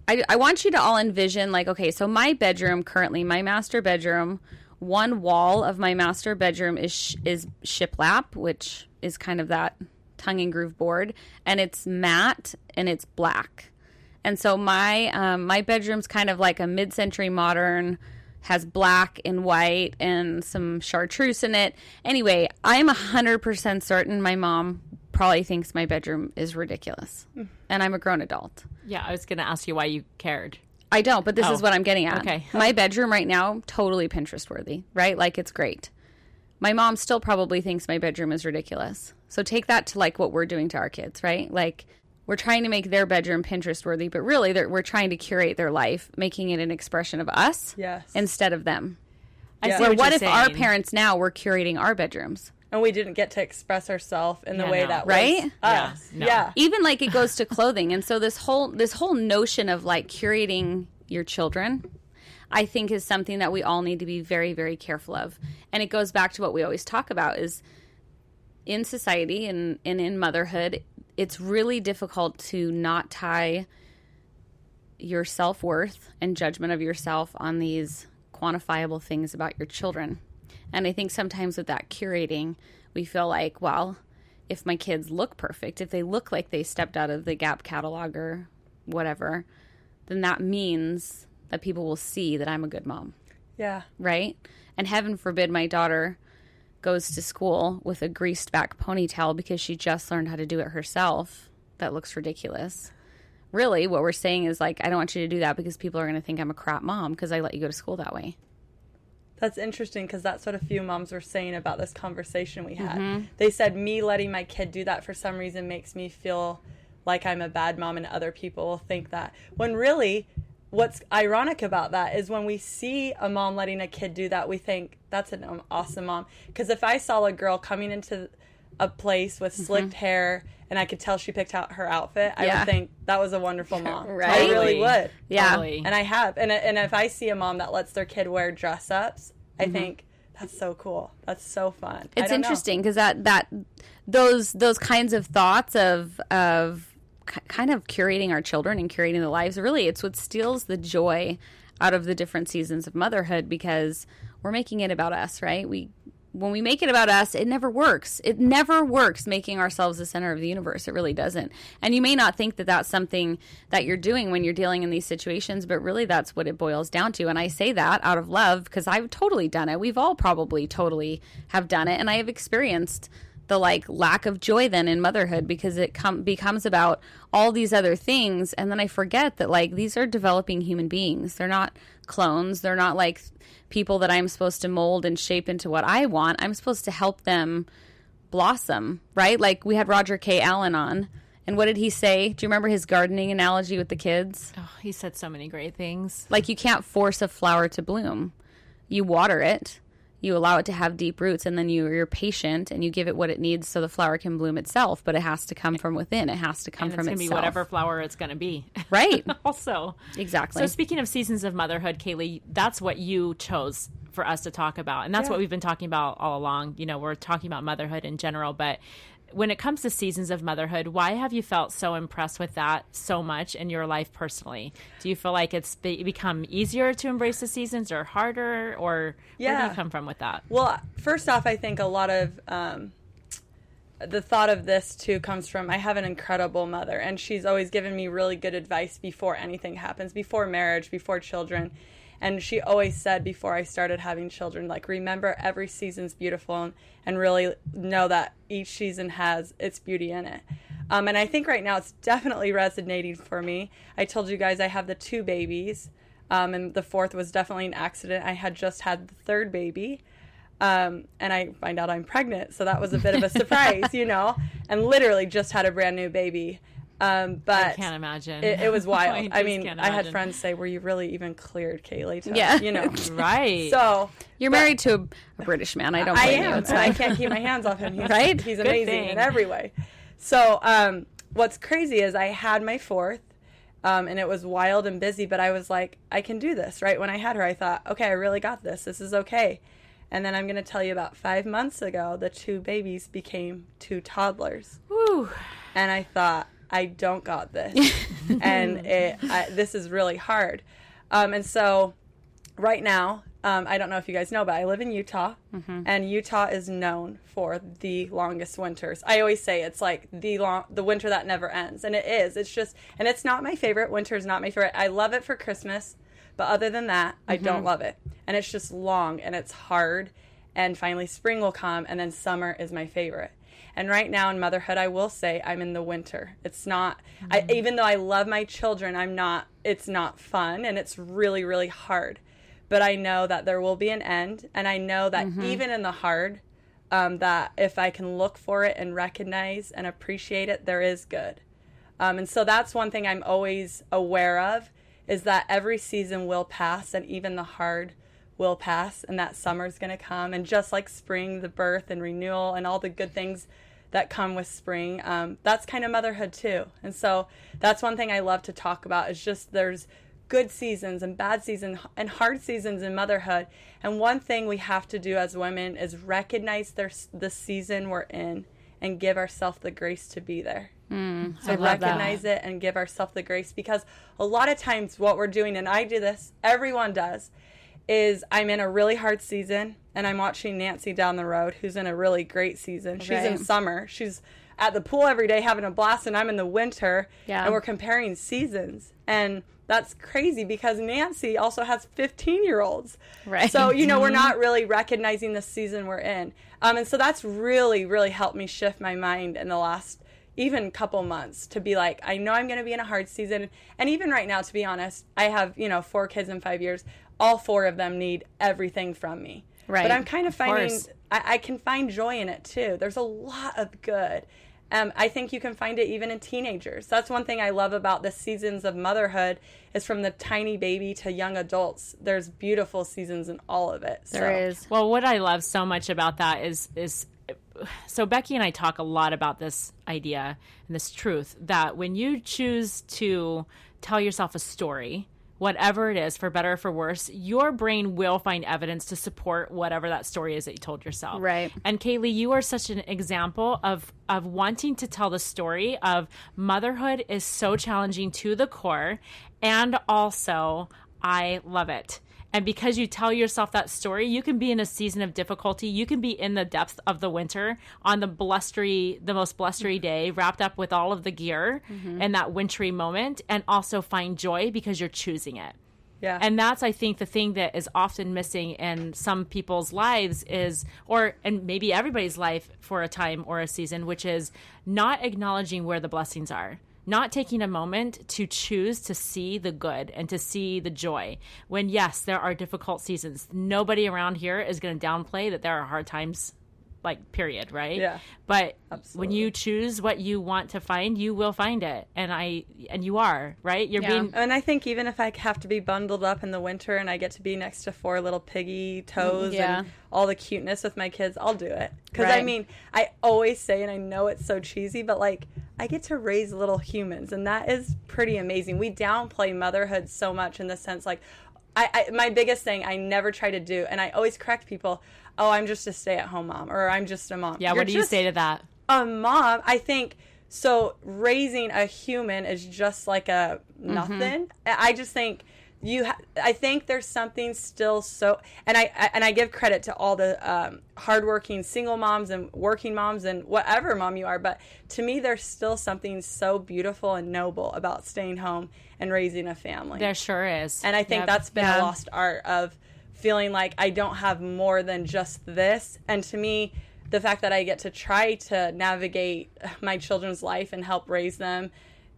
I, I want you to all envision like okay so my bedroom currently my master bedroom one wall of my master bedroom is sh- is shiplap which is kind of that tongue and groove board and it's matte and it's black. And so my um, my bedroom's kind of like a mid-century modern has black and white and some chartreuse in it. Anyway i'm 100% certain my mom probably thinks my bedroom is ridiculous mm. and i'm a grown adult yeah i was gonna ask you why you cared I don't, but this Oh, is what I'm getting at. okay. My bedroom right now, totally Pinterest worthy, right? Like it's great. My mom still probably thinks my bedroom is ridiculous. So take that to like what we're doing to our kids, right? Like we're trying to make their bedroom Pinterest worthy, but really they're- we're trying to curate their life, making it an expression of us Yes. instead of them. I Yeah. see what, what you're if our parents now were curating our bedrooms? And we didn't get to express ourselves in the Yeah, way no. that Right? was Yeah, no. Yeah. even like it goes to clothing and so this whole this whole notion of like curating your children i think is something that we all need to be very very careful of and it goes back to what we always talk about is in society and, and in motherhood it's really difficult to not tie your self-worth and judgment of yourself on these quantifiable things about your children and i think sometimes with that curating we feel like well if my kids look perfect if they look like they stepped out of the gap catalog or whatever then that means that people will see that i'm a good mom Yeah. right? And heaven forbid my daughter goes to school with a greased back ponytail because she just learned how to do it herself. That looks ridiculous. Really, what we're saying is like, I don't want you to do that because people are going to think I'm a crap mom because I let you go to school that way. That's interesting because that's what a few moms were saying about this conversation we had. Mm-hmm. They said me letting my kid do that for some reason makes me feel like I'm a bad mom and other people will think that. When really, what's ironic about that is when we see a mom letting a kid do that, we think that's an um, awesome mom. Because if I saw a girl coming into a place with slicked hair and I could tell she picked out her outfit, I Mm-hmm. Yeah. would think that was a wonderful mom. right? I really would. Yeah. Totally. And I have. And, and if I see a mom that lets their kid wear dress ups, I think that's so cool. That's so fun. I Mm-hmm. It's don't interesting because that that those those kinds of thoughts of of ki- kind of curating our children and curating their lives really it's what steals the joy out of the different seasons of motherhood because we're making it about us right we when we make it about us it never works. It never works making ourselves the center of the universe. It really doesn't. And you may not think that that's something that you're doing when you're dealing in these situations but really that's what it boils down to. And i say that out of love because i've totally done it. We've all probably totally have done it. And i have experienced the like lack of joy then in motherhood because it com- becomes about all these other things. And then i forget that like these are developing human beings. They're not clones. They're not like people that i'm supposed to mold and shape into what i want. I'm supposed to help them blossom right? Like we had roger k. Allen on. And what did he say? Do you remember his gardening analogy with the kids? Oh, he said so many great things. like you can't force a flower to bloom. You water it you allow it to have deep roots and then you, you're patient and you give it what it needs so the flower can bloom itself but it has to come from within it has to come And it's from going to be whatever flower it's going to be. right also. exactly So speaking of seasons of motherhood, Kaley, that's what you chose for us to talk about. And that's Yeah. what we've been talking about all along. You know, we're talking about motherhood in general, but when it comes to seasons of motherhood, why have you felt so impressed with that so much in your life personally? Do you feel like it's be- become easier to embrace the seasons or harder or where do you come from with that? Well, first off, I think a lot of um, the thought of this too comes from I have an incredible mother, and she's always given me really good advice before anything happens, before marriage, before children. And she always said before I started having children, like, remember every season's beautiful and, and really know that each season has its beauty in it. Um, and I think right now it's definitely resonating for me. I told you guys I have the two babies, um, and the fourth was definitely an accident. I had just had the third baby um, and I find out I'm pregnant. So that was a bit of a surprise, you know, and literally just had a brand new baby. Um, but I can't imagine. It, it was wild. I, just mean, I had friends say, "Were you really even cleared, Kaley?" To, Yeah. you know. Right. So you're married to a, a british man i don't I blame you am. and I can't keep my hands off him. He's, Right? He's Good amazing thing. in every way. So, um, what's crazy is I had my fourth, um, and it was wild and busy, but I was like, I can do this. Right when I had her, I thought, okay, I really got this. This is okay. And then I'm going to tell you about five months ago, the two babies became two toddlers, Whew. and I thought, I don't got this, and it, I, this is really hard. Um, and so, right now, um, I don't know if you guys know, but I live in Utah, and Utah is known for the longest winters. I always say it's like the long, the winter that never ends, and it is. It's just, and it's not my favorite. Winter is not my favorite. I love it for Christmas, but other than that, I don't love it. And it's just long and it's hard. And finally, spring will come, and then summer is my favorite. And right now in motherhood, I will say I'm in the winter. It's not, I, even though I love my children, I'm not, it's not fun and it's really, really hard. But I know that there will be an end. And I know that even in the hard, um, that if I can look for it and recognize and appreciate it, there is good. Um, and so that's one thing I'm always aware of is that every season will pass and even the hard will pass and that summer's going to come. And just like spring, the birth and renewal and all the good things that come with spring, um, that's kind of motherhood too. And so that's one thing I love to talk about is just there's good seasons and bad seasons and hard seasons in motherhood. And one thing we have to do as women is recognize their, the season we're in and give ourselves the grace to be there. Mm, so recognize that. it and give ourselves the grace because a lot of times what we're doing, and I do this, everyone does, is I'm in a really hard season and I'm watching Nancy down the road who's in a really great season. She's right. in summer. She's at the pool every day having a blast and I'm in the winter yeah. and we're comparing seasons. And that's crazy because Nancy also has 15 year olds. Right. So, you know, we're mm-hmm. not really recognizing the season we're in. Um, and so that's really, really helped me shift my mind in the last even couple months to be like, I know I'm going to be in a hard season. And even right now, to be honest, I have, you know, four kids in five years. All four of them need everything from me. Right. But I'm kind of, of finding, I, I, can find joy in it too. There's a lot of good. Um, I think you can find it even in teenagers. That's one thing I love about the seasons of motherhood is from the tiny baby to young adults. There's beautiful seasons in all of it. So. There is. Well, what I love so much about that is is so Becky and I talk a lot about this idea and this truth that when you choose to tell yourself a story whatever it is, for better or for worse, your brain will find evidence to support whatever that story is that you told yourself. Right. And Kaley, you are such an example of of wanting to tell the story of motherhood is so challenging to the core, and also I love it. And because you tell yourself that story, you can be in a season of difficulty. You can be in the depth of the winter on the blustery, the most blustery day, wrapped up with all of the gear mm-hmm. and that wintry moment, and also find joy because you're choosing it. Yeah. And that's I think the thing that is often missing in some people's lives is or and maybe everybody's life for a time or a season which is not acknowledging where the blessings are not taking a moment to choose to see the good and to see the joy. When, yes, there are difficult seasons. Nobody around here is going to downplay that there are hard times like period right yeah but Absolutely. when you choose what you want to find you will find it and i and you are right you're yeah. being and i think even if i have to be bundled up in the winter and i get to be next to four little piggy toes yeah. and all the cuteness with my kids i'll do it because right. i mean i always say and i know it's so cheesy but like I get to raise little humans, and that is pretty amazing. We downplay motherhood so much in the sense, like, I, I, my biggest thing I never try to do, and I always correct people. Oh, I'm just a stay-at-home mom, or I'm just a mom. Yeah, You're what do you say to that? A mom. I think so. Raising a human is just like a mm-hmm. nothing. Mm-hmm. I just think you ha- i think there's something still so and i, I and i give credit to all the um, hardworking single moms and working moms and whatever mom you are but to me there's still something so beautiful and noble about staying home and raising a family there sure is and i think yep. that's been yeah. a lost art of feeling like i don't have more than just this. And to me the fact that i get to try to navigate my children's life and help raise them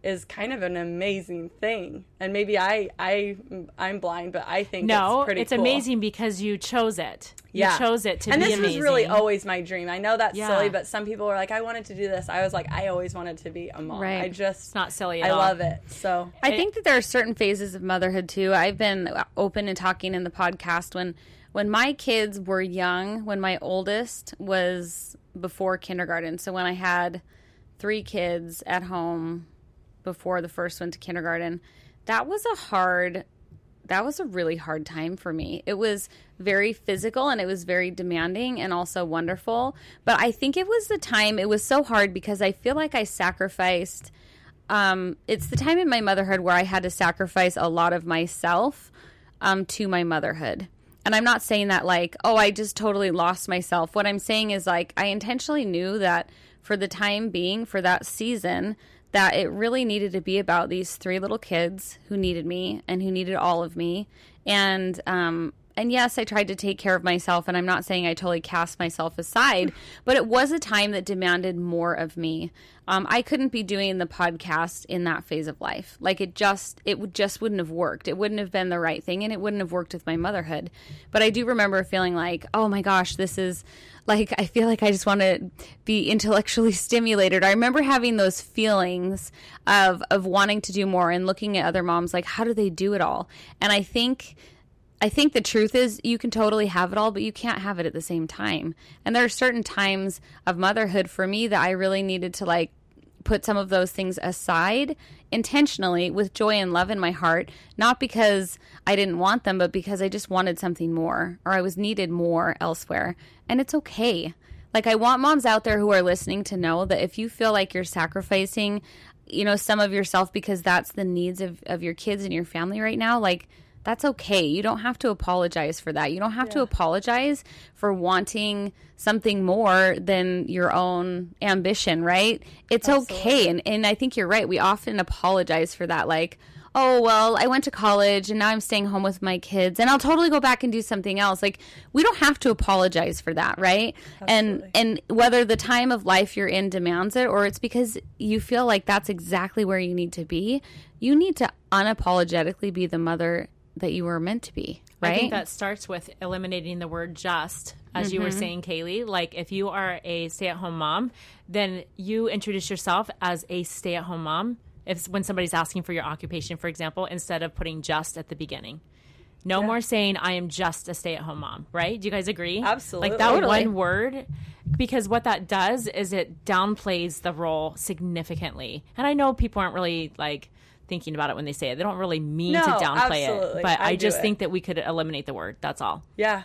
is kind of an amazing thing. And maybe I I I'm blind, but I think no, it's, it's cool. amazing because you chose it. Yeah. You chose it to and be this amazing. was really always my dream. I know that's yeah. silly, but some people were like, I wanted to do this. I was like, I always wanted to be a mom. Right. I just it's not silly. I all. love it. So I it, think that there are certain phases of motherhood too. I've been open and talking in the podcast when when my kids were young. When my oldest was before kindergarten, so when I had three kids at home before the first went to kindergarten, that was a hard that was a really hard time for me. It was very physical and it was very demanding and also wonderful. But I think it was the time, it was so hard because I feel like I sacrificed. Um, it's the time in my motherhood where I had to sacrifice a lot of myself um, to my motherhood. And I'm not saying that like, oh, I just totally lost myself. What I'm saying is like, I intentionally knew that for the time being, for that season, that it really needed to be about these three little kids who needed me and who needed all of me. And um, and yes, I tried to take care of myself, and I'm not saying I totally cast myself aside, but it was a time that demanded more of me. Um, I couldn't be doing the podcast in that phase of life. Like it just, it would just wouldn't have worked. It wouldn't have been the right thing, and it wouldn't have worked with my motherhood. But I do remember feeling like, oh my gosh, this is like I feel like I just want to be intellectually stimulated. I remember having those feelings of of wanting to do more and looking at other moms like how do they do it all? And I think I think the truth is you can totally have it all, but you can't have it at the same time. And there are certain times of motherhood for me that I really needed to like put some of those things aside intentionally with joy and love in my heart, not because I didn't want them, but because I just wanted something more or I was needed more elsewhere. And it's okay. Like, I want moms out there who are listening to know that if you feel like you're sacrificing, you know, some of yourself because that's the needs of, of your kids and your family right now, like, that's okay. You don't have to apologize for that. You don't have yeah. to apologize for wanting something more than your own ambition, right? It's Absolutely. okay. And and I think you're right. We often apologize for that like, "Oh, well, I went to college and now I'm staying home with my kids and I'll totally go back and do something else." Like, we don't have to apologize for that, right? Absolutely. And and whether the time of life you're in demands it or it's because you feel like that's exactly where you need to be, you need to unapologetically be the mother that you were meant to be, right? I think that starts with eliminating the word just, as mm-hmm. you were mm-hmm. saying, Kaley. Like if you are a stay at home mom, then you introduce yourself as a stay at home mom. If when somebody's asking for your occupation, for example, instead of putting just at the beginning. No yeah. more saying I am just a stay at home mom, right? Do you guys agree? Absolutely. Like that totally. one word because what that does is it downplays the role significantly. And I know people aren't really like thinking about it when they say it. They don't really mean no, to downplay absolutely. it, but I, I just it. think that we could eliminate the word. That's all. Yeah,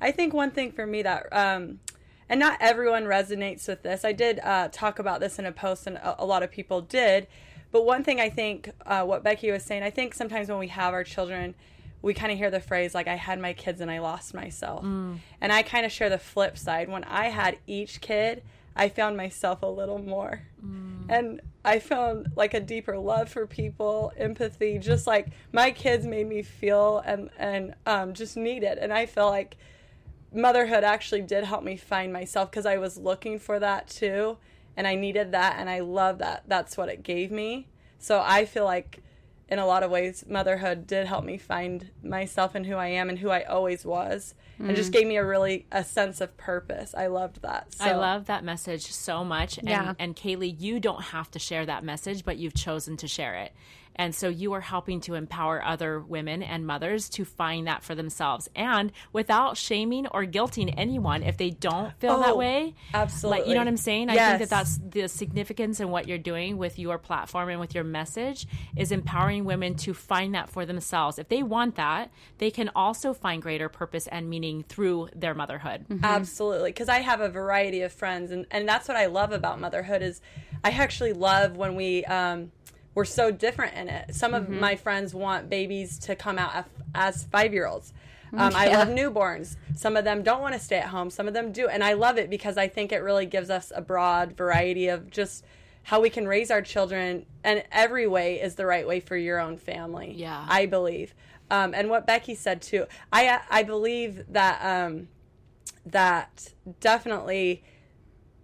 I think one thing for me that, um, and not everyone resonates with this. I did uh, talk about this in a post, and a, a, lot of people did. But one thing I think, uh, what Becky was saying, I think sometimes when we have our children, we kind of hear the phrase like, "I had my kids and I lost myself," mm. and I kind of share the flip side. When I had each kid, I found myself a little more. Mm. And I found like a deeper love for people, empathy, just like my kids made me feel and and um, just needed. And I feel like motherhood actually did help me find myself because I was looking for that too, and I needed that, and I love that. That's what it gave me. So I feel like in a lot of ways, motherhood did help me find myself and who I am and who I always was, mm. and just mm. gave me a really a sense of purpose. I loved that. So. I love that message so much. And, yeah. and Kaley, you don't have to share that message, but you've chosen to share it. And so you are helping to empower other women and mothers to find that for themselves and without shaming or guilting anyone if they don't feel oh, that way. Absolutely. Like, you know what I'm saying? Yes. I think that that's the significance in what you're doing with your platform and with your message is empowering women to find that for themselves. If they want that, they can also find greater purpose and meaning through their motherhood. Mm-hmm. Absolutely. Because I have a variety of friends and, and that's what I love about motherhood is I actually love when we um, we're so different in it. Some of mm-hmm. my friends want babies to come out as five year olds. Um, yeah. I love newborns. Some of them don't want to stay at home. Some of them do. And I love it because I think it really gives us a broad variety of just how we can raise our children. And every way is the right way for your own family. Yeah. I believe. Um, and what Becky said too, I, I believe that, um, that definitely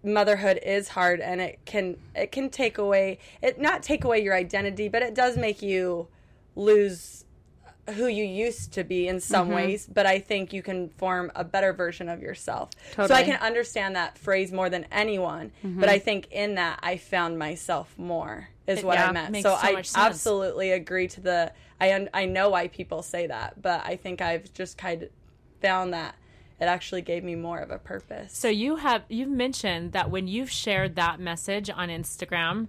motherhood is hard and it can it can take away it not take away your identity but it does make you lose who you used to be in some mm-hmm. ways but i think you can form a better version of yourself totally. so i can understand that phrase more than anyone mm-hmm. but i think in that i found myself more is it, what yeah, i meant so, so i absolutely agree to the i i know why people say that but i think i've just kind of found that it actually gave me more of a purpose. So you have you've mentioned that when you've shared that message on Instagram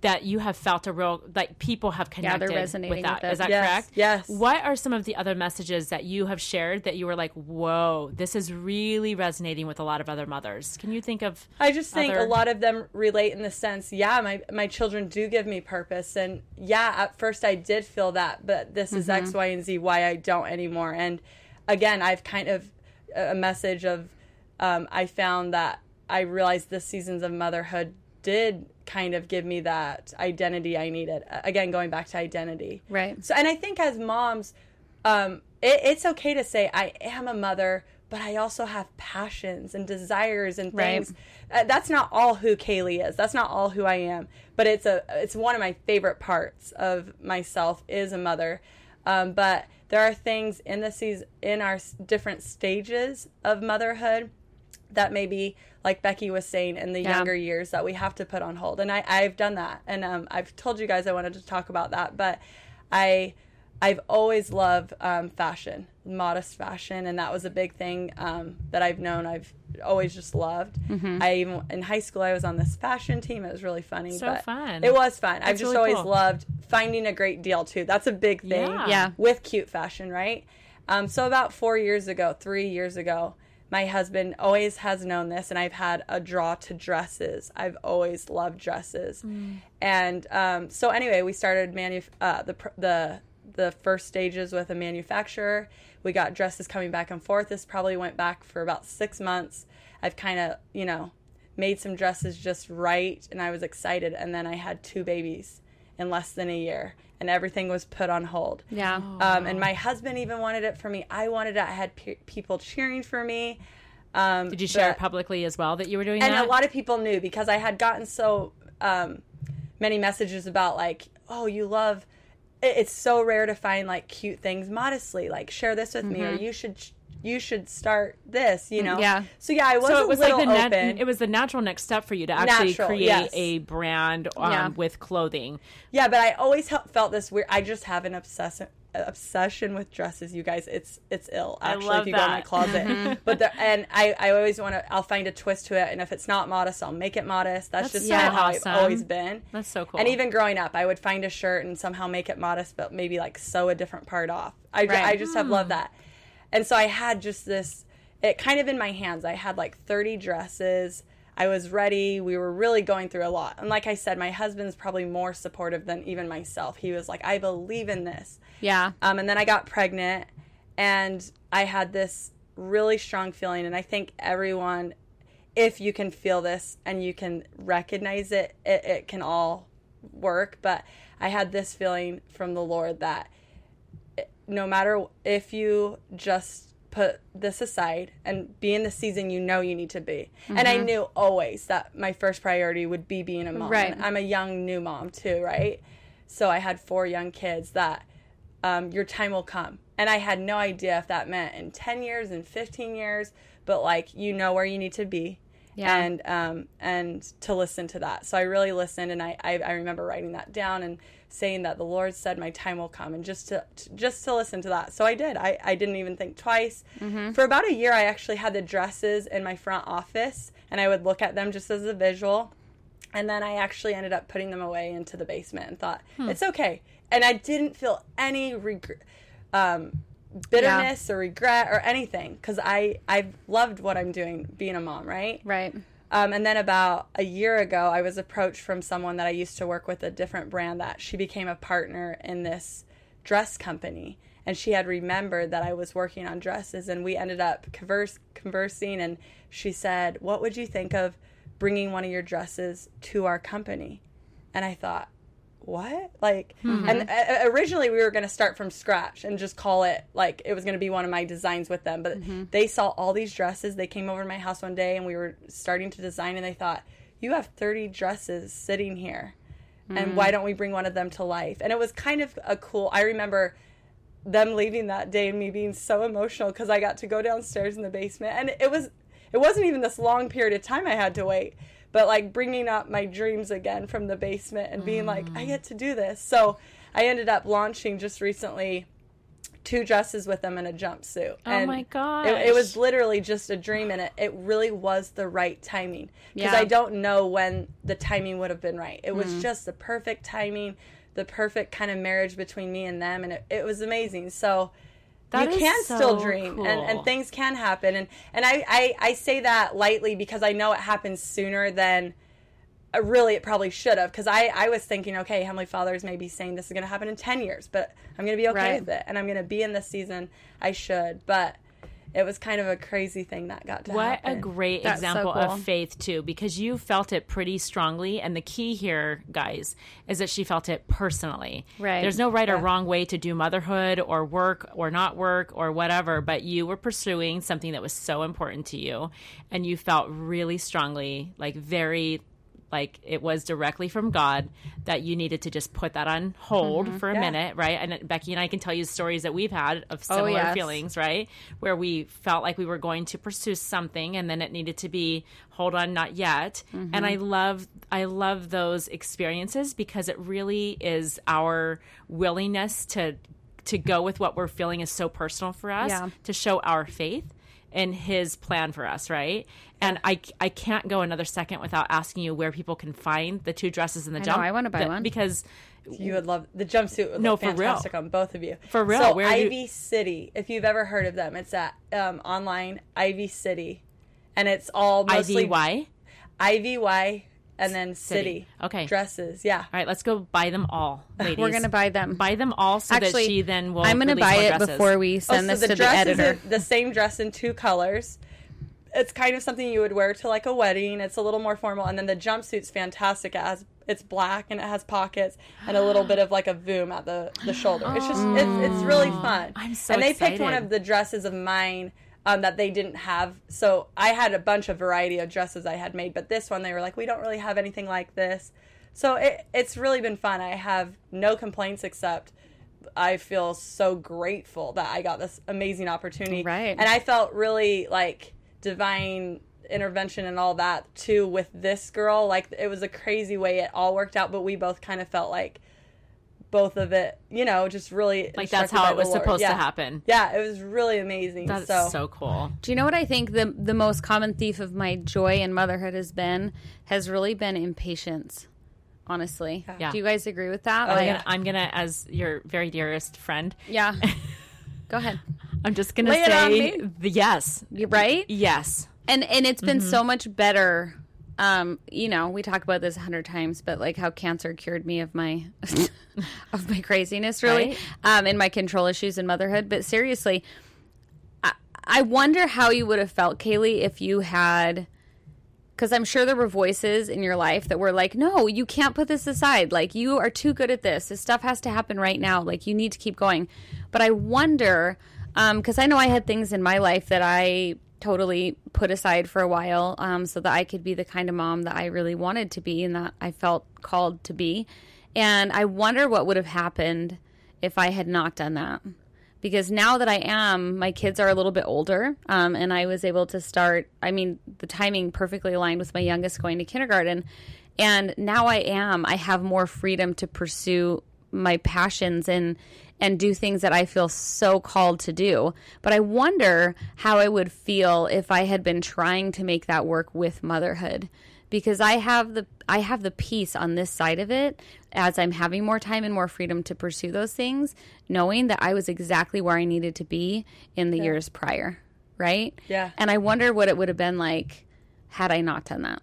that you have felt a real like people have connected yeah, with that. With Is that yes, correct? Yes. What are some of the other messages that you have shared that you were like, "Whoa, this is really resonating with a lot of other mothers." Can you think of I just think other... a lot of them relate in the sense, yeah, my my children do give me purpose and yeah, at first I did feel that, but this is mm-hmm. X, Y, and Z why I don't anymore. And again, I've kind of a message of um, I found that I realized the seasons of motherhood did kind of give me that identity I needed. Again, going back to identity. Right. So, and I think as moms, um, it, it's okay to say I am a mother, but I also have passions and desires and things. Right. Uh, that's not all who Kaley is. That's not all who I am. But it's a it's one of my favorite parts of myself is a mother. Um, but there are things in the season, in our different stages of motherhood that maybe like becky was saying in the yeah. younger years that we have to put on hold and I, i've done that and um, i've told you guys i wanted to talk about that but i i've always loved um, fashion modest fashion, and that was a big thing um, that I've known. I've always just loved. Mm-hmm. I even in high school I was on this fashion team. It was really funny. So but fun. It was fun. I've just really always cool. loved finding a great deal too. That's a big thing. Yeah. Yeah. With cute fashion, right? Um, so about four years ago, three years ago, my husband always has known this, and I've had a draw to dresses. I've always loved dresses, and um, so anyway, we started manu- uh, the the the first stages with a manufacturer. We got dresses coming back and forth. This probably went back for about six months. I've kind of you know made some dresses just right, and I was excited. And then I had two babies in less than a year, and everything was put on hold. Yeah. Um, and my husband even wanted it for me. I wanted it. I had pe- people cheering for me. Um, Did you share but- publicly as well that you were doing and that? a lot of people knew because I had gotten so um, many messages about like, oh, you love. It's so rare to find like cute things modestly. Like share this with me, or Mm-hmm. you should you should start this. You mm, know. Yeah. So yeah, I was so it was little like the open. it was the natural next step for you to actually Natural, create yes. a brand um, Yeah. with clothing. Yeah, but I always felt this weird. I just have an obsession obsession with dresses. You guys, it's it's ill. Actually, love if you go in my that. closet, mm-hmm. but the, and I I always want to. I'll find a twist to it, and if it's not modest, I'll make it modest. That's, That's just so how awesome. I've always been. That's so cool. And even growing up, I would find a shirt and somehow make it modest, but maybe like sew a different part off. I, Right. I just have loved hmm. that. And so I had just this, it kind of in my hands. I had like 30 dresses. I was ready. We were really going through a lot. And like I said, my husband's probably more supportive than even myself. He was like, I believe in this. Yeah. Um, and then I got pregnant, and I had this really strong feeling. And I think everyone, if you can feel this and you can recognize it, it, it can all work. But I had this feeling from the Lord that no matter if you just put this aside and be in the season you know you need to be. And I knew always that my first priority would be being a mom. Right. I'm a young new mom too, right? So I had four young kids that um, your time will come. And I had no idea if that meant in 10 years and 15 years, but like you know where you need to be. Yeah. And um, and to listen to that. So I really listened, and I, I, I remember writing that down and saying that the Lord said my time will come, and just to, to just to listen to that. So I did. I, I didn't even think twice. For about a year, I actually had the dresses in my front office, and I would look at them just as a visual. And then I actually ended up putting them away into the basement and thought it's okay. And I didn't feel any regret, um, bitterness or regret or anything because I I've loved what I'm doing being a mom, right? Right. Um, and then about a year ago, I was approached from someone that I used to work with a different brand that she became a partner in this dress company. And she had remembered that I was working on dresses, and we ended up converse, conversing. And she said, What would you think of bringing one of your dresses to our company? And I thought, what? Like, mm-hmm. and uh, uh, originally we were going to start from scratch and just call it like it was going to be one of my designs with them. But mm-hmm. they saw all these dresses. They came over to my house one day and we were starting to design, and they thought, you have 30 dresses sitting here. And why mm. don't we bring one of them to life? And it was kind of a cool, I remember them leaving that day and me being so emotional because I got to go downstairs in the basement and it was it wasn't even this long period of time I had to wait but like bringing up my dreams again from the basement and being like I get to do this so I ended up launching just recently two dresses with them in a jumpsuit Oh and my god! it, it was literally just a dream and it, it really was the right timing because Yeah. I don't know when the timing would have been right it was Mm-hmm. just the perfect timing the perfect kind of marriage between me and them and it, it was amazing so That you can so still dream and, cool. and things can happen and and I, I i say that lightly because i know it happens sooner than uh, really it probably should have because I, I was thinking okay heavenly father is maybe saying this is going to happen in 10 years but i'm going to be okay Right. with it and i'm going to be in this season i should but it was kind of a crazy thing that got to What a great That's so example cool. of faith, too, because you felt it pretty strongly. And the key here, guys, is that she felt it personally. Right. There's no right or wrong way to do motherhood or work or not work or whatever, but you were pursuing something that was so important to you. And you felt really strongly, like very like it was directly from God that you needed to just put that on hold mm-hmm. for a Yeah. minute, right? And uh, Becky and I can tell you stories that we've had of oh, similar yes. feelings, right? Where we felt like we were going to pursue something and then it needed to be hold on, not yet. And I mm-hmm. love I love those experiences because it really is our willingness to to go with what we're feeling is so personal for us Yeah. to show our faith in his plan for us, right? And I, I can't go another second without asking you where people can find the two dresses and the know, jump. I wanna buy the- one. because You would love the jumpsuit. Would No, look for real. fantastic on both of you. For real, So where do you- Ivy City, if you've ever heard of them, it's at um, online Ivy City, and it's all mostly IVY. Ivy Y and then City. Okay. Dresses, yeah. All right, let's go buy them all, ladies. We're gonna buy them. buy them all so Actually, that she then will. I'm gonna buy it dresses. before we Oh, send so this the to the editor. the same dress in two colors. It's kind of something you would wear to like a wedding. It's a little more formal, and then the jumpsuit's fantastic. It has it's black and it has pockets and a little bit of like a voom at the the shoulder. It's just it's, it's really fun. I'm so and they picked one of the dresses of mine um, that they didn't have. So I had a bunch of variety of dresses I had made, but this one they were like, we don't really have anything like this. So it, it's really been fun. I have no complaints except I feel so grateful that I got this amazing opportunity. Right. And I felt really like divine intervention and all that too with this girl. Like it was a crazy way it all worked out, but we both kind of felt like both of it, you know, just really Like that's how it was Lord. supposed Yeah. to happen. Yeah, it was really amazing. That's so, so, cool. Do you know what I think the the most common thief of my joy in motherhood has been? Has really been impatience. Honestly, Yeah. do you guys agree with that? Oh, I'm Like- gonna, I'm gonna, as your very dearest friend, yeah. Go ahead. I'm just gonna Lay it on say me. the yes, You're right. yes. and and it's been Mm-hmm. so much better um you know we talk about this a hundred times but like how cancer cured me of my of my craziness really Right. um and my control issues in motherhood. But seriously i, I wonder how you would have felt kaley if you had because i'm sure there were voices in your life that were like no you can't put this aside. Like you are too good at this. This stuff has to happen right now. Like you need to keep going. But i wonder because i know i had things in my life that i totally put aside for a while um, so that i could be the kind of mom that i really wanted to be and that i felt called to be and i wonder what would have happened if i had not done that because now that I am, my kids are a little bit older, um, and I was able to start. I mean, the timing perfectly aligned with my youngest going to kindergarten, and now I am. I have more freedom to pursue my passions and and do things that I feel so called to do. But I wonder how I would feel if I had been trying to make that work with motherhood because I have the I have the peace on this side of it as I'm having more time and more freedom to pursue those things, knowing that I was exactly where I needed to be in the years prior, right? Yeah. And I wonder what it would have been like had I not done that.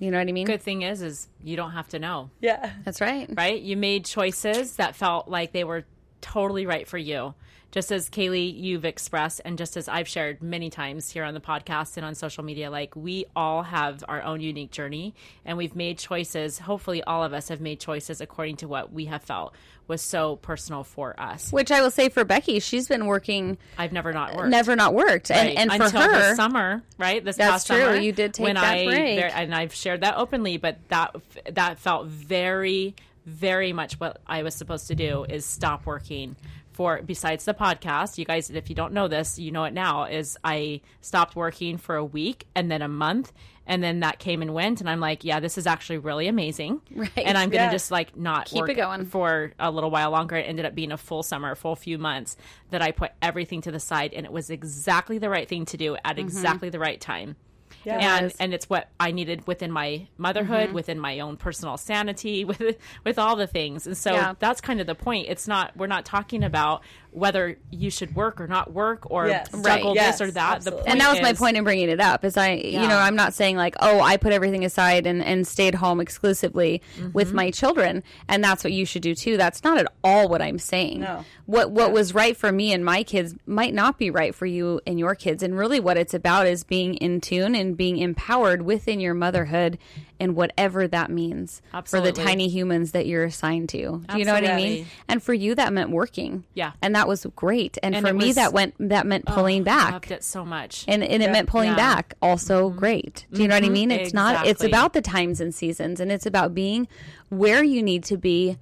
You know what I mean? Good thing is, is you don't have to know, yeah. That's right. right? You made choices that felt like they were totally right for you. Just as Kaley, you've expressed, and just as I've shared many times here on the podcast and on social media, like we all have our own unique journey and we've made choices. Hopefully, all of us have made choices according to what we have felt was so personal for us. Which I will say for Becky, she's been working I've never not worked. never not worked. Right. And and for her summer, right? This That's past true. summer, You did take when that I, break. ver- and I've shared that openly. But that that felt very, very much what I was supposed to do is stop working for. Besides the podcast, you guys, if you don't know this, you know it now. Is I stopped working for a week and then a month. And then that came and went, and I'm like, yeah, this is actually really amazing. Right. And I'm gonna Yeah. just like not Keep work it going. for a little while longer. It ended up being a full summer, a full few months that I put everything to the side, and it was exactly the right thing to do at mm-hmm. exactly the right time. Yeah. and was. and it's what I needed within my motherhood, within my own personal sanity, with with all the things. And so Yeah. that's kind of the point. It's not we're not talking about whether you should work or not work or Yes. juggle Right. this Yes, or that. The and that was my point in bringing it up is i you know i'm not saying like oh i put everything aside and, and stayed home exclusively Mm-hmm. with my children and that's what you should do too that's not at all what i'm saying No. what what was right for me and my kids might not be right for you and your kids and really what it's about is being in tune and being empowered within your motherhood and whatever that means for the tiny humans that you're assigned to. Do you know what i mean? And for you that meant working. Yeah. and that was great. And, And for me was- that went that meant oh, pulling I back. I loved it so much. and, and it meant pulling Yeah. back. Also mm-hmm. great. Do you know what i mm-hmm. mean? It's not it's about the times and seasons. And it's about being where you need to be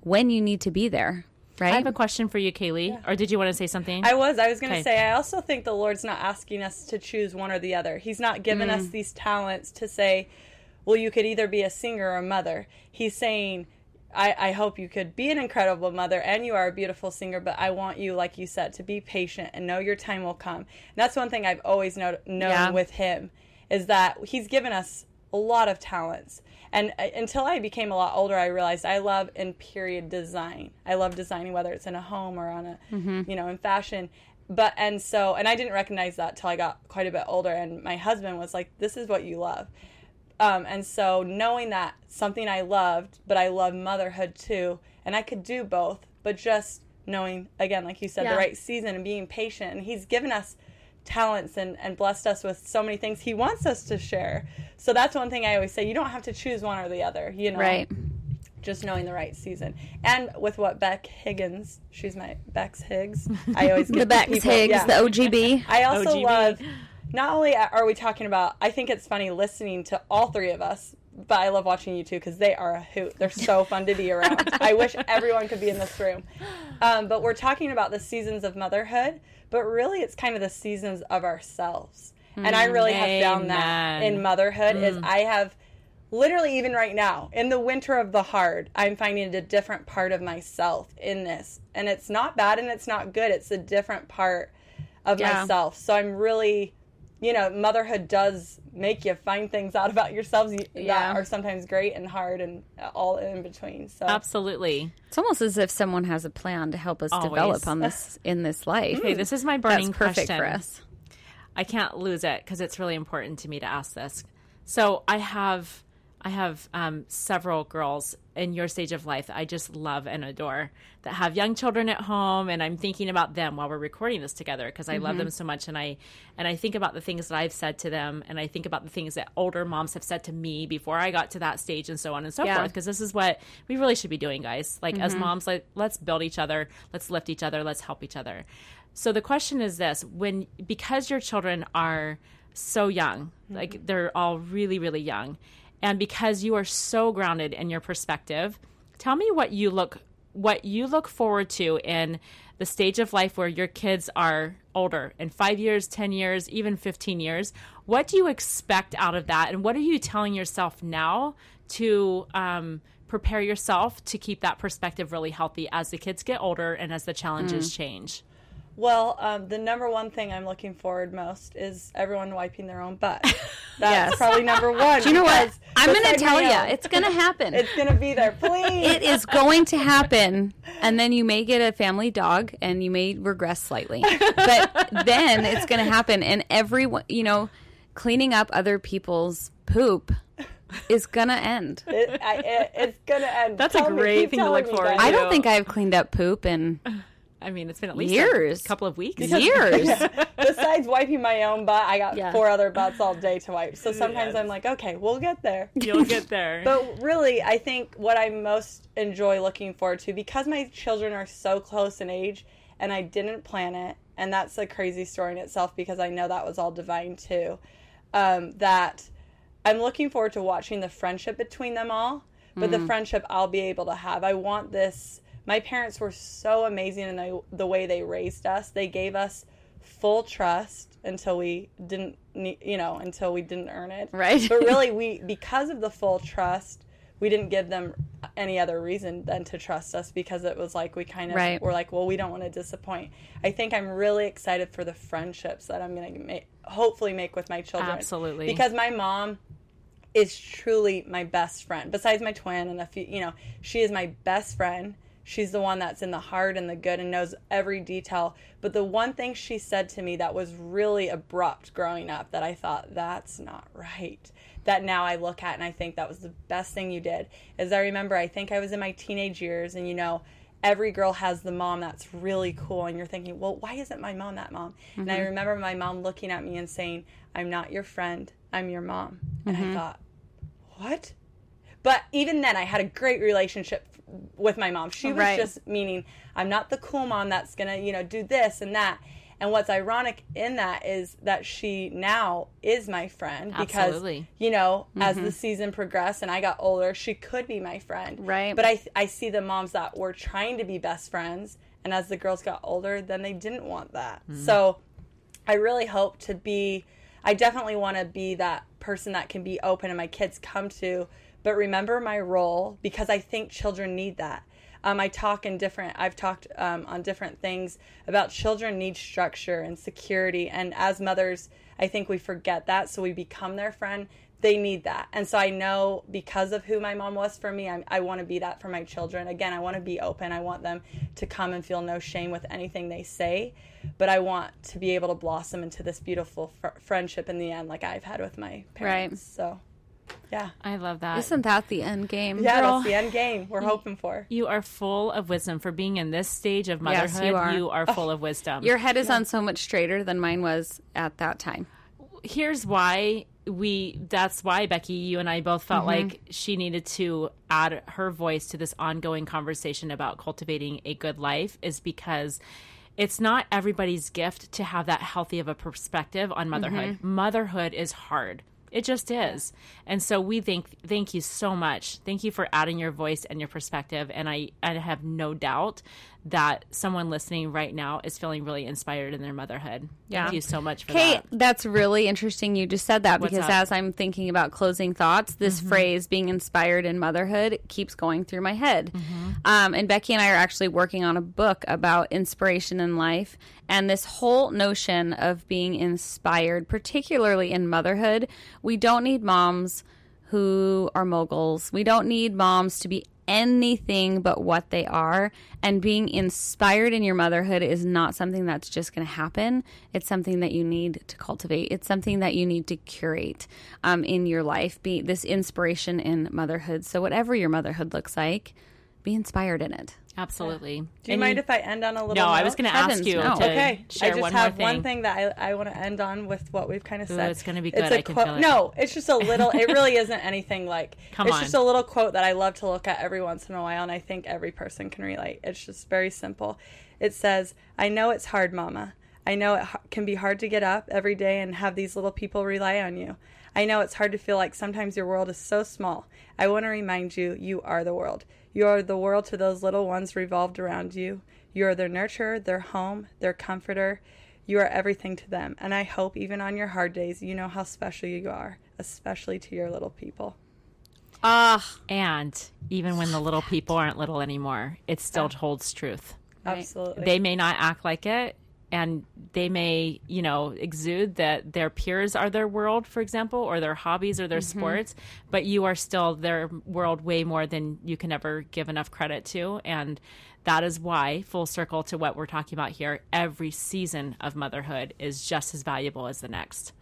when you need to be there I have a question for you, Kaley. Or did you want to say something? I was. I was going to Okay. say, I also think the Lord's not asking us to choose one or the other. He's not given Mm. us these talents to say, well, you could either be a singer or a mother. He's saying, I, I hope you could be an incredible mother and you are a beautiful singer, but I want you, like you said, to be patient and know your time will come. And that's one thing I've always know, known Yeah. with him is that he's given us a lot of talents. And uh, until I became a lot older, I realized I love in period design. I love designing, whether it's in a home or on a, you know, in fashion. But and so, and I didn't recognize that till I got quite a bit older. And my husband was like, "This is what you love." Um, and so knowing that something I loved, but I love motherhood too, and I could do both, but just knowing again, like you said, Yeah. the right season and being patient. And He's given us talents and, and blessed us with so many things He wants us to share. So that's one thing I always say: you don't have to choose one or the other. You know, Right. just knowing the right season. And with what Beck Higgins, she's my Bex Higgs. I always get The Bex people- Higgs, yeah. the OGB. I also OGB. love. Not only are we talking about, I think it's funny listening to all three of us, but I love watching you two because they are a hoot. They're so fun to be around. I wish everyone could be in this room. Um, but we're talking about the seasons of motherhood, but really it's kind of the seasons of ourselves. And I really have found that in motherhood is I have literally even right now in the winter of the hard, i'm finding a different part of myself in this and it's not bad and it's not good it's a different part of Yeah. myself so i'm really you know motherhood does make you find things out about yourselves y- Yeah. that are sometimes great and hard and all in between so Absolutely. It's almost as if someone has a plan to help us Always. develop on this in this life. Okay, this is my burning That's burning perfect question. for us. I can't lose it because it's really important to me to ask this. So I have I have um, several girls in your stage of life that I just love and adore that have young children at home, and I'm thinking about them while we're recording this together because I love mm-hmm. them so much, and I and I think about the things that I've said to them, and I think about the things that older moms have said to me before I got to that stage, and so on and so Yeah. forth. Because this is what we really should be doing, guys. Like as mm-hmm. moms, like let's build each other, let's lift each other, let's help each other. So the question is this: when because your children are so young, like mm-hmm. they're all really, really young, and because you are so grounded in your perspective, tell me what you look what you look forward to in the stage of life where your kids are older in five years, 10 years, even 15 years. What do you expect out of that? And what are you telling yourself now to um, prepare yourself to keep that perspective really healthy as the kids get older and as the challenges change? Well um, the number one thing i'm looking forward most is everyone wiping their own butt that's Yes. probably number one Do you know what? I'm going to tell you, it's going to happen. it's gonna be there please it is going to happen and then you may get a family dog and you may regress slightly but then it's going to happen and everyone you know cleaning up other people's poop is going to end It, I, it, it's gonna end. That's a Tell me- great keep thing to look me, forward guys. i don't think i've cleaned up poop in I mean, it's been at least Years. a couple of weeks. years Besides wiping my own butt, I got Yeah. four other butts all day to wipe. So sometimes Yes. I'm like, okay, we'll get there. You'll get there. But really, I think what I most enjoy looking forward to, because my children are so close in age and I didn't plan it, and that's a crazy story in itself because I know that was all divine too, um, that I'm looking forward to watching the friendship between them all, but the friendship I'll be able to have. I want this. My parents were so amazing in the, the way they raised us. They gave us full trust until we didn't, you know, until we didn't earn it. Right. But really, we because of the full trust, we didn't give them any other reason than to trust us because it was like we kind of Right. were like, well, we don't want to disappoint. I think I'm really excited for the friendships that I'm going to make, hopefully make with my children. Absolutely. Because my mom is truly my best friend. Besides my twin and a few, you know, she is my best friend. She's the one that's in the hard and the good and knows every detail. But the one thing she said to me that was really abrupt growing up that I thought, that's not right. That now I look at and I think that was the best thing you did. Is I remember, I think I was in my teenage years and, you know, every girl has the mom that's really cool and you're thinking well why isn't my mom that mom and i mm-hmm. remember my mom looking at me and saying i'm not your friend i'm your mom and i mm-hmm. thought what but even then i had a great relationship with my mom she was Right. just meaning i'm not the cool mom that's gonna you know do this and that and what's ironic in that is that she now is my friend because Absolutely. you know as the mm-hmm. season progressed and i got older she could be my friend Right. but i i see the moms that were trying to be best friends and as the girls got older then they didn't want that mm-hmm. so I really hope to be I definitely want to be that person that can be open and my kids come to but remember my role because I think children need that. Um, I talk in different, I've talked um, on different things about children need structure and security. And as mothers, I think we forget that. So we become their friend. They need that. And so I know because of who my mom was for me, I'm, i want to be that for my children. Again, I want to be open. I want them to come and feel no shame with anything they say. But I want to be able to blossom into this beautiful fr- friendship in the end, like I've had with my parents. Right. So, yeah. I love that. Isn't that the end game? Yeah, Girl. that's the end game we're hoping for. You are full of wisdom for being in this stage of Yes, motherhood. you are. full of wisdom. Your head is on so much straighter than mine was at that time. Here's why we. That's why Becky, you and I both felt mm-hmm. like she needed to add her voice to this ongoing conversation about cultivating a good life. Is because it's not everybody's gift to have that healthy of a perspective on motherhood. Mm-hmm. Motherhood is hard. It just is. And so we thank thank you so much. Thank you for adding your voice and your perspective. And I, I have no doubt that someone listening right now is feeling really inspired in their motherhood. Yeah. Thank you so much for Kate, that. that's really interesting you just said that What's because up? Mm-hmm. as I'm thinking about closing thoughts, this phrase being inspired in motherhood keeps going through my head. Mm-hmm. Um, and Becky and I are actually working on a book about inspiration in life. And this whole notion of being inspired, particularly in motherhood, we don't need moms who are moguls. We don't need moms to be anything but what they are. And being inspired in your motherhood is not something that's just going to happen. It's something that you need to cultivate. It's something that you need to curate um, in your life. Be this inspiration in motherhood. So whatever your motherhood looks like, be inspired in it. Absolutely. Do you mind if I end on a little No, I was going to ask Heavens, you no. to Okay, share I just one have more thing. one thing that I, I want to end on with what we've kind of Ooh, said. it's gonna be It's good. a I can quote. feel it. No, it's just a little. It really isn't anything like. Come it's on. just a little quote that I love to look at every once in a while, and I think every person can relate. It's just very simple. It says, "I know it's hard, Mama. I know it can be hard to get up every day and have these little people rely on you. I know it's hard to feel like sometimes your world is so small. I want to remind you, you are the world. You are the world to those little ones revolved around you. You are their nurturer, their home, their comforter. You are everything to them. And I hope, even on your hard days, you know how special you are, especially to your little people. Ah, And even when the little people aren't little anymore, it still holds truth. Absolutely. They may not act like it and they may, you know, exude that their peers are their world, for example, or their hobbies or their mm-hmm. sports, but you are still their world way more than you can ever give enough credit to. And that is why, full circle to what we're talking about here, every season of motherhood is just as valuable as the next.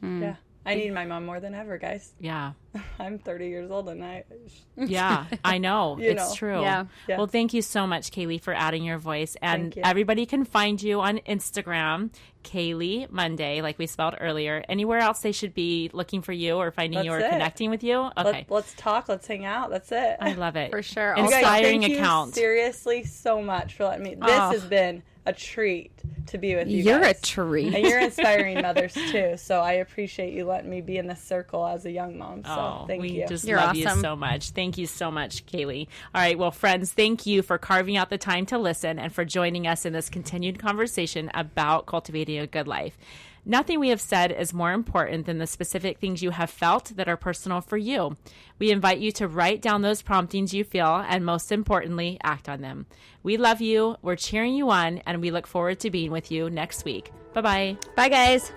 Hmm. yeah. I need my mom more than ever, guys. Yeah. I'm 30 years old and I. Yeah, I know. You it's know. true. Yeah. Yeah. Well, thank you so much, Kaley, for adding your voice. And Thank you. everybody can find you on Instagram, Kaley Munday, like we spelled earlier. Anywhere else they should be looking for you or finding you or it. connecting with you? Okay. Let, let's talk. Let's hang out. That's it. I love it. For sure. You guys, Inspiring thank you seriously so much for letting me. This Oh. has been a treat to be with you. you're a treat. And you're inspiring mothers too. So I appreciate you letting me be in this circle as a young mom. So Oh, thank we you. just You're love you so much. Thank you so much, Kaley. All right, well, friends, thank you for carving out the time to listen and for joining us in this continued conversation about cultivating a good life. Nothing we have said is more important than the specific things you have felt that are personal for you. We invite you to write down those promptings you feel and, most importantly, act on them. We love you, we're cheering you on, and we look forward to being with you next week. Bye bye. Bye, guys.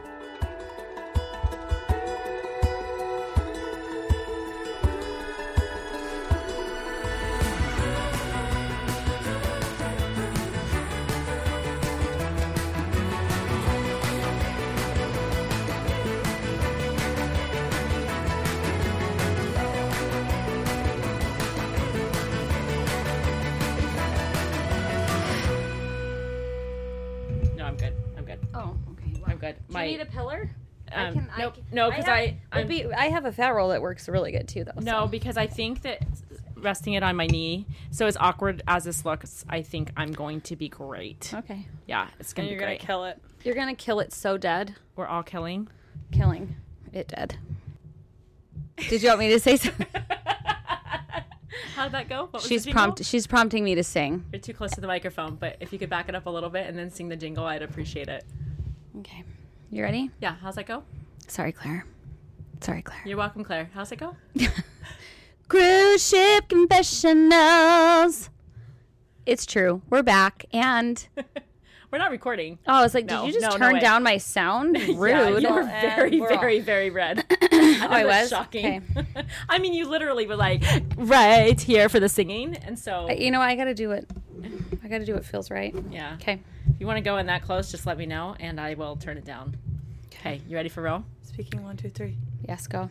Be- I have a fat roll that works really good too, though. No, so. because I think that resting it on my knee, so as awkward as this looks, I think I'm going to be great. Okay. Yeah, it's going and to you're be gonna kill it. You're gonna kill it so dead, We're all killing. killing it dead. Did you want me to say something? How'd that go? What was she's prompt. She's prompting me to sing. You're too close to the microphone, but if you could back it up a little bit and then sing the jingle, I'd appreciate it. Okay. You ready? Yeah, how's that go? Sorry, Claire. Sorry, Claire. You're welcome, Claire. How's it go? Cruise ship confessionals. It's true. We're back. And We're not recording. oh, I was like, No, did you just no, no turn way. down my sound? Rude. Yeah, you were very, we're very, off. very red. oh, I was. shocking. Okay. I mean, you literally were like right here for the singing, and so You know, I got to do it. I got to do what feels right. yeah. Okay. If you want to go in that close, just let me know, and I will turn it down. Okay, you ready for row? Speaking one, two, three. Yes, go.